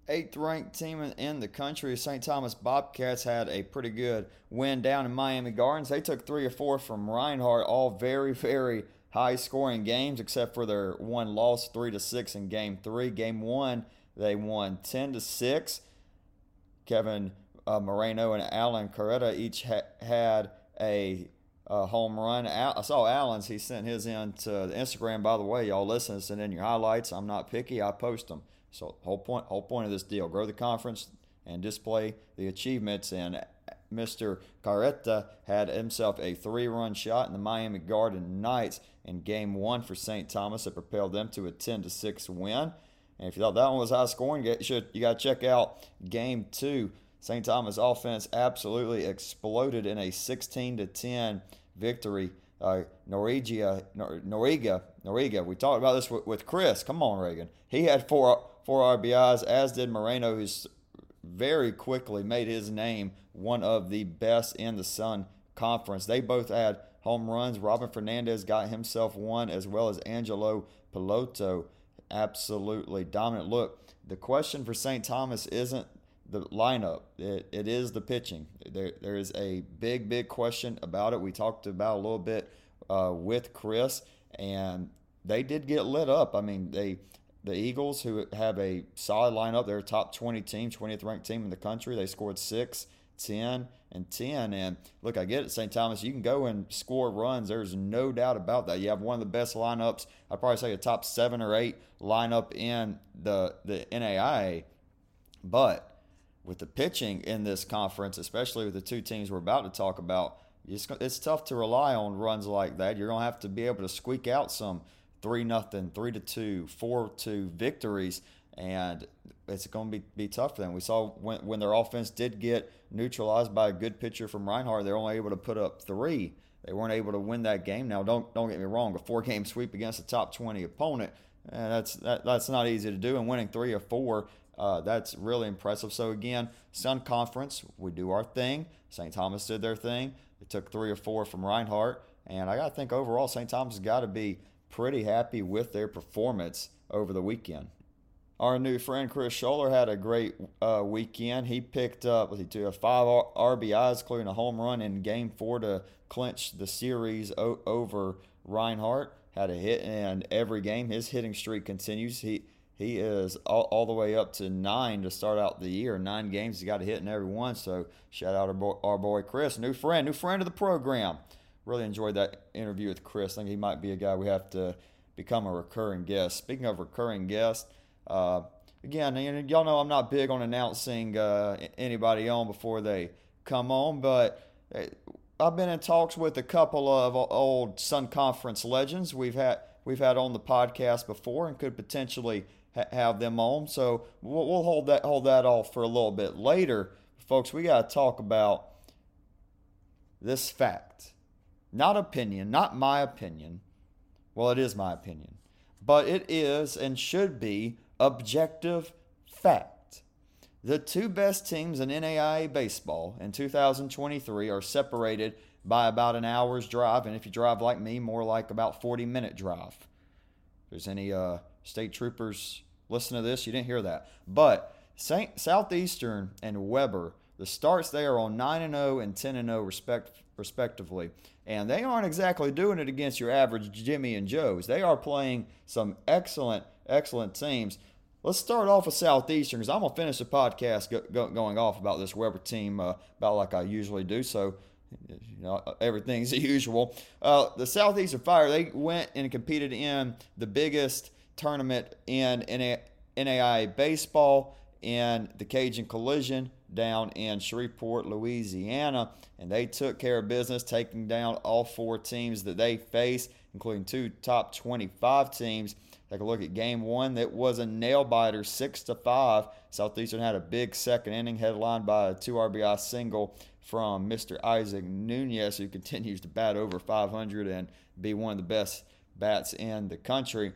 Eighth ranked team in the country, St. Thomas Bobcats, had a pretty good win down in Miami Gardens. They took three or four from Reinhardt, all very, very high scoring games, except for their one loss, three to six in game three. Game one, they won ten to six. Kevin uh, Moreno and Alan Coretta each ha- had a uh, home run. Al- I saw Allen's. He sent his in to Instagram. By the way, y'all listen, send in your highlights. I'm not picky. I post them. So whole point, whole point of this deal: grow the conference and display the achievements. And Mr. Carreta had himself a three-run shot in the Miami Garden Knights in Game One for St. Thomas that propelled them to a 10-6 win. And if you thought that one was high scoring, you got to check out Game Two. St. Thomas offense absolutely exploded in a 16 to 10 victory. Uh, Noriega, Noriega. We talked about this with, with Chris. Come on, Reagan. He had four four RBIs, as did Moreno, who's very quickly made his name one of the best in the Sun Conference. They both had home runs. Robin Fernandez got himself one, as well as Angelo Piloto. Absolutely dominant. Look, the question for St. Thomas isn't the lineup. It, it is the pitching. There, there is a big, big question about it. We talked about a little bit uh, with Chris, and they did get lit up. I mean, they the Eagles, who have a solid lineup, they're a top 20 team, 20th ranked team in the country. They scored six, 10, and 10. And look, I get it, St. Thomas, you can go and score runs. There's no doubt about that. You have one of the best lineups. I'd probably say a top seven or eight lineup in the, the NAIA. But with the pitching in this conference, especially with the two teams we're about to talk about, it's, it's tough to rely on runs like that. You're going to have to be able to squeak out some three nothing, three to two, four two victories, and it's going to be, be tough for them. We saw when, when their offense did get neutralized by a good pitcher from Reinhardt, they're only able to put up three. They weren't able to win that game. Now, don't don't get me wrong, a four game sweep against a top twenty opponent, and eh, that's that, that's not easy to do. And winning three or four, uh, that's really impressive. So again, Sun Conference, we do our thing. St. Thomas did their thing. They took three or four from Reinhardt, and I got to think overall, St. Thomas has got to be pretty happy with their performance over the weekend. Our new friend Chris Schoeller had a great uh, weekend. He picked up, he took five RBIs, including a home run in Game Four to clinch the series o- over Reinhardt. Had a hit in every game. His hitting streak continues. He he is all, all the way up to nine to start out the year. Nine games, he's got a hit in every one. So shout out our boy, our boy Chris, new friend, new friend of the program really enjoyed that interview with Chris. I think he might be a guy we have to become a recurring guest. Speaking of recurring guests, uh, again, y'all know I'm not big on announcing uh, anybody on before they come on, but uh, I've been in talks with a couple of old Sun Conference legends we've had we've had on the podcast before, and could potentially ha- have them on. So we'll, we'll hold that hold that off for a little bit later, folks. We got to talk about this fact not opinion, not my opinion. Well, it is my opinion, but it is and should be objective fact. The two best teams in NAIA baseball in 2023 are separated by about an hour's drive, and if you drive like me, more like about 40 minute drive. If there's any uh, state troopers listen to this, you didn't hear that. But Saint, Southeastern and Webber, the starts they are on 9 and 0 and 10 and 0 respect, respectively. And they aren't exactly doing it against your average Jimmy and Joes. They are playing some excellent, excellent teams. Let's start off with Southeastern because I'm going to finish the podcast go, go, going off about this Webber team uh, about like I usually do. So, you know, everything's usual. Uh, the Southeastern Fire, they went and competed in the biggest tournament in NAIA baseball in the Cajun Collision down in Shreveport, Louisiana, and they took care of business, taking down all four teams that they face, including two top 25 teams. Take a look at game one. That was a nail biter, six to five. Southeastern had a big second inning, headlined by a two RBI single from Mr. Isaac Nunez, who continues to bat over 500 and be one of the best bats in the country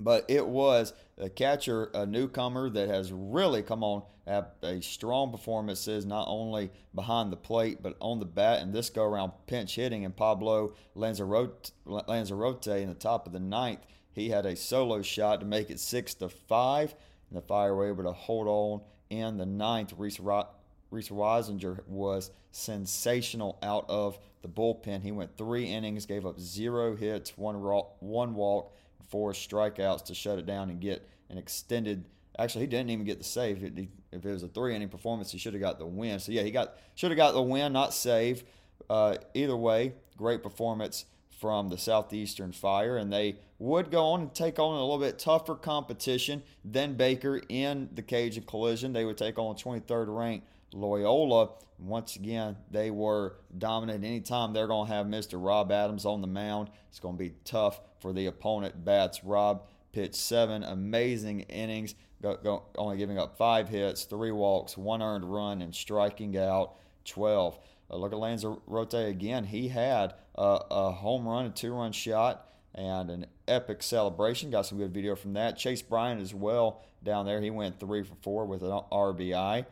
but it was a catcher, a newcomer that has really come on, a strong performances not only behind the plate but on the bat. And this go around pinch hitting, and Pablo Lanzarote, Lanzarote in the top of the ninth, he had a solo shot to make it six to five, and the Fire were able to hold on in the ninth. Reese, Reese Weisinger was sensational out of the bullpen. He went three innings, gave up zero hits, one one walk four strikeouts to shut it down and get an extended. Actually, he didn't even get the save. If it was a three inning performance, he should have got the win. So yeah, he got should have got the win, not save. Uh, either way, great performance from the Southeastern Fire, and they would go on and take on a little bit tougher competition than Baker in the Cajun Collision. They would take on 23rd ranked Loyola. Once again, they were dominant. Anytime they're going to have Mr. Rob Adams on the mound, it's going to be tough for the opponent bats. Rob pitched seven amazing innings, go, go, only giving up five hits, three walks, one earned run, and striking out 12. Uh, look at Lanzarote again. He had a, a home run, a two run shot, and an epic celebration. Got some good video from that. Chase Bryant as well down there. He went three for four with an RBI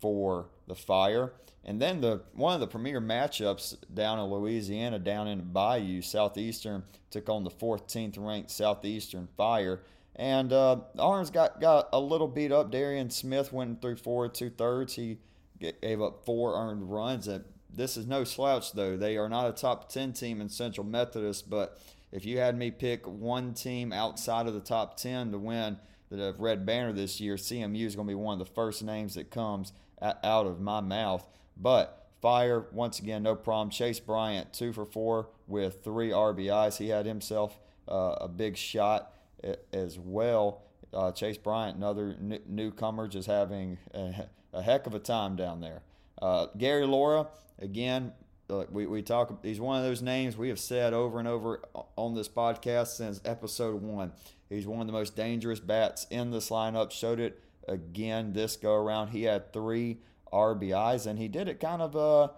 for the Fire. And then the one of the premier matchups down in Louisiana, down in Bayou, Southeastern took on the 14th ranked Southeastern Fire. And uh, Orange got, got a little beat up. Darian Smith went through four two thirds. He gave up four earned runs. And this is no slouch, though. They are not a top 10 team in Central Methodist, but if you had me pick one team outside of the top 10 to win the Red Banner this year, CMU is going to be one of the first names that comes out of my mouth. But Fire, once again, no problem. Chase Bryant, two for four with three RBIs. He had himself uh, a big shot as well. Uh, Chase Bryant, another n- newcomer, just having a, a, heck of a time down there. Uh, Gary Laura, again, we, we talk, he's one of those names we have said over and over on this podcast since episode one. He's one of the most dangerous bats in this lineup. Showed it again this go around. He had three RBIs, and he did it kind of, uh, I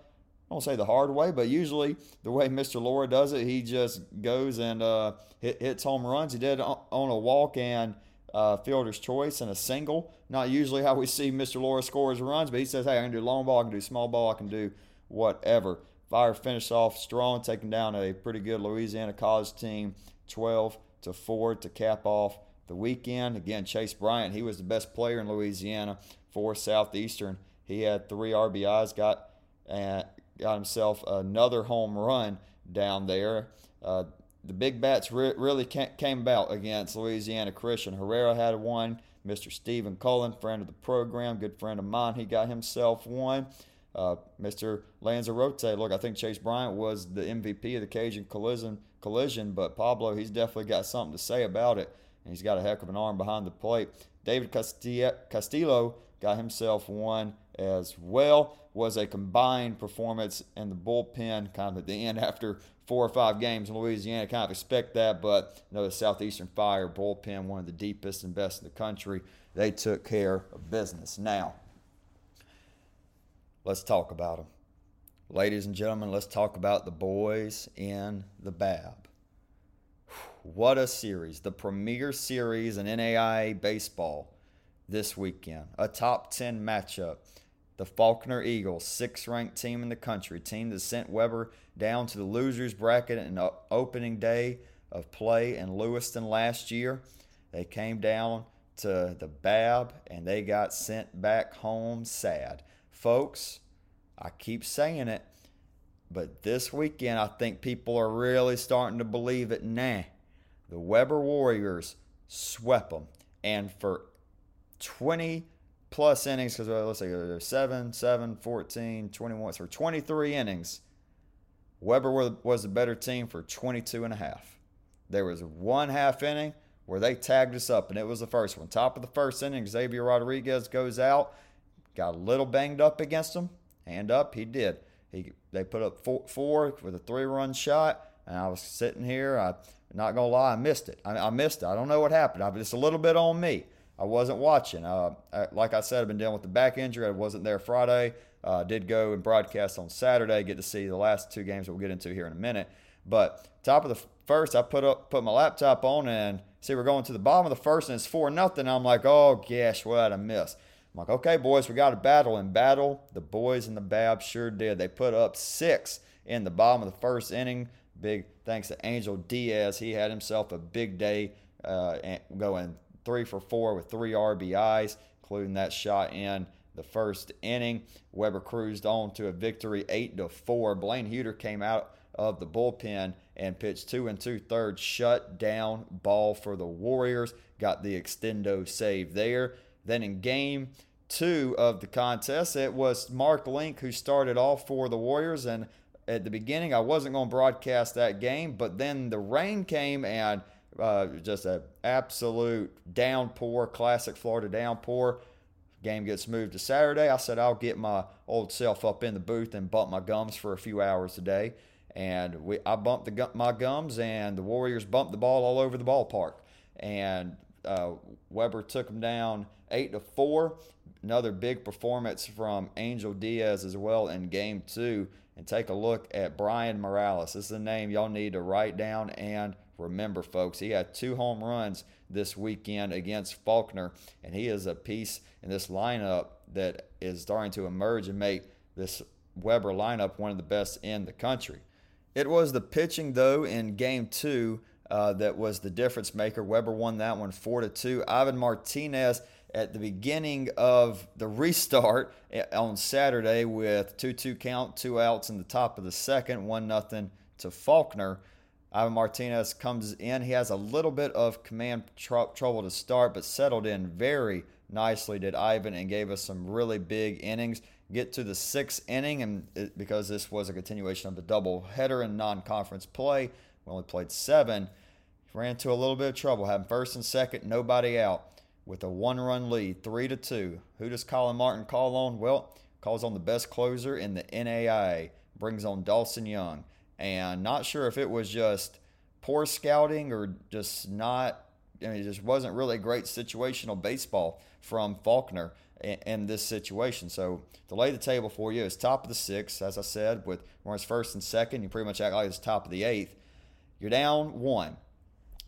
won't say the hard way, but usually the way Mr. Laura does it, he just goes and uh, hit, hits home runs. He did on a walk and uh, fielder's choice and a single. Not usually how we see Mr. Laura score his runs, but he says, hey, I can do long ball, I can do small ball, I can do whatever. Fire finished off strong, taking down a pretty good Louisiana college team, 12 to 4 to cap off the weekend. Again, Chase Bryant, he was the best player in Louisiana for Southeastern. He had three RBIs, got uh, got himself another home run down there. Uh, the big bats re- really came about against Louisiana Christian. Herrera had one. Mr. Stephen Cullen, friend of the program, good friend of mine, he got himself one. Uh, Mr. Lanzarote, look, I think Chase Bryant was the MVP of the Cajun collision, collision, but Pablo, he's definitely got something to say about it, and he's got a heck of an arm behind the plate. David Castillo got himself one as well. Was a combined performance in the bullpen, kind of at the end after four or five games in Louisiana. Kind of expect that, but you know, the Southeastern Fire bullpen, one of the deepest and best in the country, they took care of business. Now, let's talk about them. Ladies and gentlemen, let's talk about the boys in the BAB. What a series. The premier series in NAIA baseball this weekend. A top 10 matchup. The Faulkner Eagles, sixth ranked team in the country, team that sent Webber down to the losers bracket in the opening day of play in Lewiston last year. They came down to the BAB and they got sent back home sad. Folks, I keep saying it, but this weekend I think people are really starting to believe it now. The Webber Warriors swept them. And for 20 plus innings, because uh, let's say there's 7, 7, 14, 21, so 23 innings, Webber was the better team for 22 and a half. There was one half inning where they tagged us up, and it was the first one. Top of the first inning, Xavier Rodriguez goes out, got a little banged up against him. Hand up, he did. He they put up four, four with a three-run shot, and I was sitting here. I not gonna lie, I missed it. I, I missed it. I don't know what happened. I, it's a little bit on me. I wasn't watching. Uh, I, like I said, I've been dealing with the back injury. I wasn't there Friday. Uh, did go and broadcast on Saturday. Get to see the last two games that we'll get into here in a minute. But top of the first, I put up put my laptop on and see we're going to the bottom of the first and it's four nothing. I'm like, oh gosh, what a miss. I'm like, okay, boys, we got a battle. In battle, the boys and the Bab sure did. They put up six in the bottom of the first inning. Big thanks to Angel Diaz. He had himself a big day, uh, going three for four with three RBIs, including that shot in the first inning. Webber cruised on to a victory, eight to four. Blaine Huter came out of the bullpen and pitched two and two thirds, shut down ball for the Warriors. Got the extendo save there. Then in game two of the contest, it was Mark Link who started off for the Warriors. And at the beginning, I wasn't going to broadcast that game, but then the rain came and uh, just an absolute downpour, classic Florida downpour. Game gets moved to Saturday. I said I'll get my old self up in the booth and bump my gums for a few hours today. And we, I bumped the, my gums, and the Warriors bumped the ball all over the ballpark. And uh, Webber took them down eight to four. Another big performance from Angel Diaz as well in game two. And take a look at Brian Morales. This is a name y'all need to write down and remember, folks. He had two home runs this weekend against Faulkner, and he is a piece in this lineup that is starting to emerge and make this Webber lineup one of the best in the country. It was the pitching, though, in game two uh, that was the difference maker. Webber won that one four to two. Ivan Martinez at the beginning of the restart eh, on Saturday with 2 2 count, two outs in the top of the second, 1 nothing to Faulkner. Ivan Martinez comes in. He has a little bit of command tr- trouble to start, but settled in very nicely, did Ivan, and gave us some really big innings. Get to the sixth inning, and it, because this was a continuation of the double header in non conference play, we only played seven. Ran into a little bit of trouble, having first and second, nobody out with a one-run lead, three to two. Who does Colin Martin call on? Well, calls on the best closer in the NAIA. Brings on Dawson Young, and not sure if it was just poor scouting or just not. I mean, it just wasn't really great situational baseball from Faulkner in, in this situation. So to lay the table for you it's top of the sixth, as I said, with Morris first and second. You pretty much act like it's top of the eighth. You're down one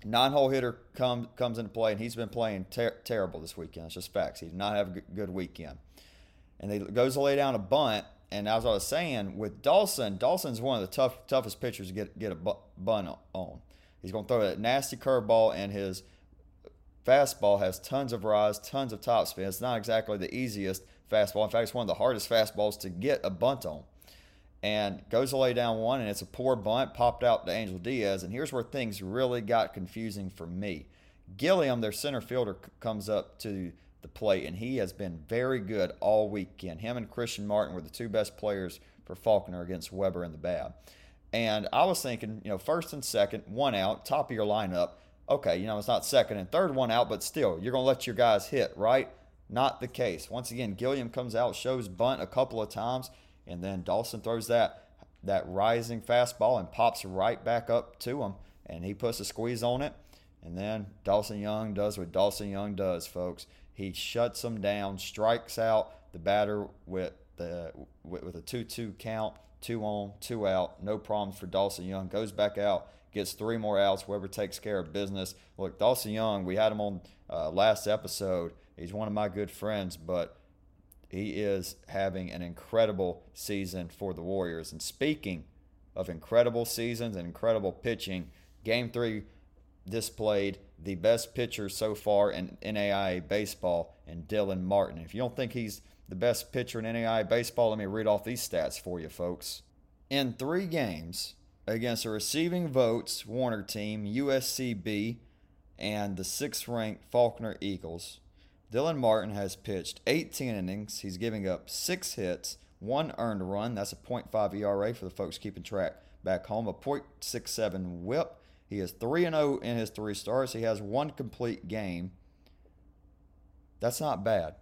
nine hole hitter comes comes into play, and he's been playing ter- terrible this weekend. It's just facts. He did not have a good weekend. And he goes to lay down a bunt. And as I was saying, with Dawson, Dawson's one of the tough toughest pitchers to get get a bunt on. He's going to throw that nasty curveball, and his fastball has tons of rise, tons of topspin. It's not exactly the easiest fastball. In fact, it's one of the hardest fastballs to get a bunt on and goes to lay down one, and it's a poor bunt popped out to Angel Diaz. And here's where things really got confusing for me. Gilliam, their center fielder, comes up to the plate, and he has been very good all weekend. Him and Christian Martin were the two best players for Faulkner against Webber in the bad. And I was thinking, you know, first and second, one out, top of your lineup. Okay, you know, it's not second and third, one out, but still, you're going to let your guys hit, right? Not the case. Once again, Gilliam comes out, shows bunt a couple of times, and then Dawson throws that that rising fastball and pops right back up to him, and he puts a squeeze on it. And then Dawson Young does what Dawson Young does, folks. He shuts them down, strikes out the batter with the with, a two-two count, two on, two out, no problems for Dawson Young. Goes back out, gets three more outs. Webber takes care of business. Look, Dawson Young, we had him on uh, last episode. He's one of my good friends, but he is having an incredible season for the Warriors. And speaking of incredible seasons and incredible pitching, game three displayed the best pitcher so far in NAIA baseball and Dylan Martin. If you don't think he's the best pitcher in NAIA baseball, let me read off these stats for you, folks. In three games against the receiving votes Warner team, USCB, and the sixth ranked Faulkner Eagles, Dylan Martin has pitched 18 innings. He's giving up six hits, one earned run. That's a .5 ERA for the folks keeping track back home. A .67 WHIP. He is 3 0 in his three starts. He has one complete game. That's not bad.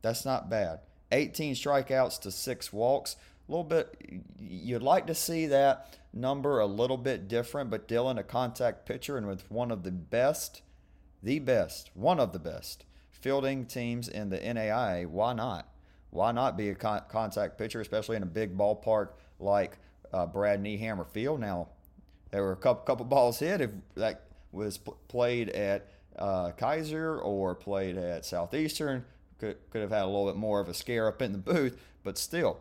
That's not bad. 18 strikeouts to six walks. A little bit, you'd like to see that number a little bit different, but Dylan, a contact pitcher, and with one of the best, the best, one of the best fielding teams in the NAIA, why not? Why not be a con- contact pitcher, especially in a big ballpark like uh, Brad Nehammer Field? Now, there were a couple, couple balls hit if that was pl- played at uh, Keiser or played at Southeastern. Could, could have had a little bit more of a scare up in the booth, but still,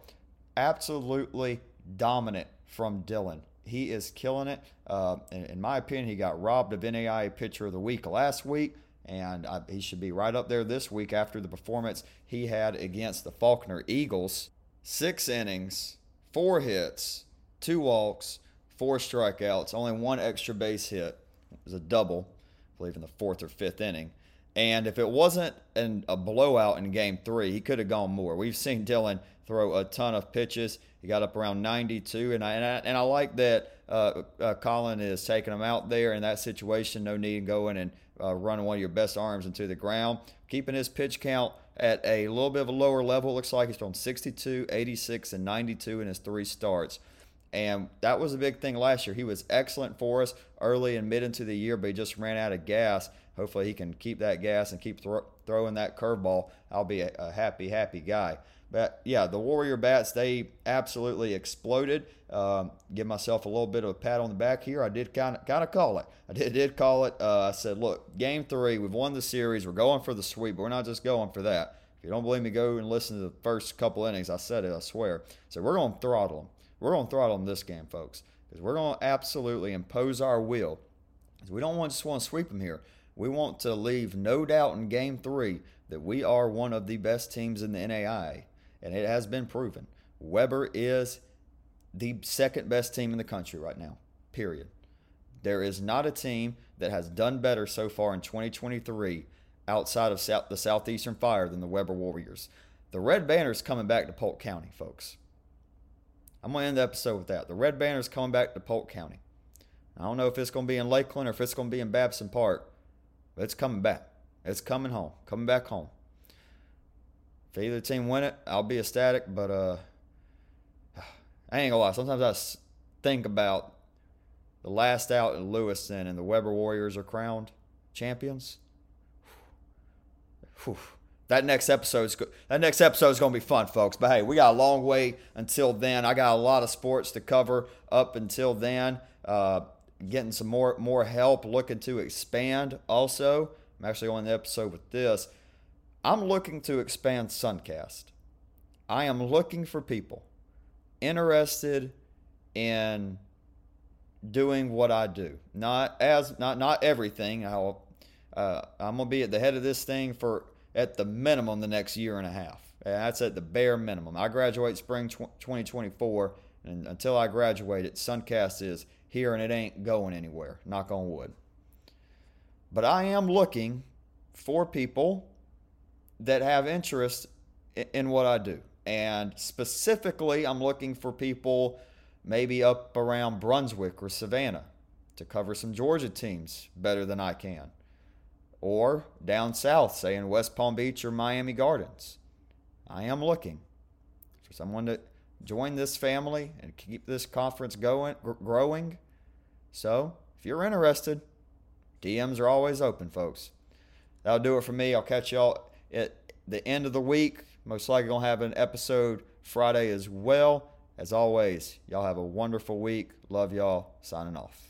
absolutely dominant from Dylan. He is killing it. Uh, in, in, my opinion, he got robbed of NAI Pitcher of the Week last week and I, he should be right up there this week after the performance he had against the Faulkner Eagles. Six innings, four hits, two walks, four strikeouts, only one extra base hit. It was a double, I believe, in the fourth or fifth inning. And if it wasn't an, a blowout in game three, he could have gone more. We've seen Dylan throw a ton of pitches. He got up around 92, and I, and I, and I like that uh, uh, Colin is taking him out there in that situation. No need going and uh, running one of your best arms into the ground. Keeping his pitch count at a little bit of a lower level. Looks like he's thrown 62, 86, and 92 in his three starts. And that was a big thing last year. He was excellent for us early and mid into the year, but he just ran out of gas. Hopefully, he can keep that gas and keep thro- throwing that curveball. I'll be a, a happy, happy guy. But yeah, the Warrior bats they absolutely exploded. Um, give myself a little bit of a pat on the back here. I did kind of kind of call it. I did did call it. Uh, I said, look, game three, we've won the series. We're going for the sweep, but we're not just going for that. If you don't believe me, go and listen to the first couple innings. I said it. I swear. So we're going to throttle them. We're going to throttle them this game, folks, because we're going to absolutely impose our will We don't want, just want to sweep them here. We want to leave no doubt in game three that we are one of the best teams in the NAI, and it has been proven. Webber is the second best team in the country right now, period. There is not a team that has done better so far in 2023 outside of South, the Southeastern Fire than the Weber Warriors. The Red Banner's coming back to Polk County, folks. I'm going to end the episode with that. The Red Banner's coming back to Polk County. I don't know if it's going to be in Lakeland or if it's going to be in Babson Park, but it's coming back. It's coming home, coming back home. If either team win it, I'll be ecstatic, but uh, I ain't gonna lie. Sometimes I think about the last out in Lewiston and the Webber Warriors are crowned champions. Whew. That next episode's that next episode's gonna be fun, folks. But hey, we got a long way until then. I got a lot of sports to cover up until then. Uh, getting some more more help, looking to expand. Also, I'm actually on the episode with this. I'm looking to expand Suncast. I am looking for people interested in doing what I do. Not as not not everything. I'll uh, I'm gonna be at the head of this thing for at the minimum the next year and a half. That's at the bare minimum. I graduate spring 2024, and until I graduate, it Suncast is here and it ain't going anywhere. Knock on wood. But I am looking for people that have interest in what I do. And specifically, I'm looking for people maybe up around Brunswick or Savannah to cover some Georgia teams better than I can. Or down south, say in West Palm Beach or Miami Gardens. I am looking for someone to join this family and keep this conference going growing. So, if you're interested, DMs are always open, folks. That'll do it for me. I'll catch y'all at the end of the week. Most likely gonna have an episode Friday as well. As always, y'all have a wonderful week. Love y'all. Signing off.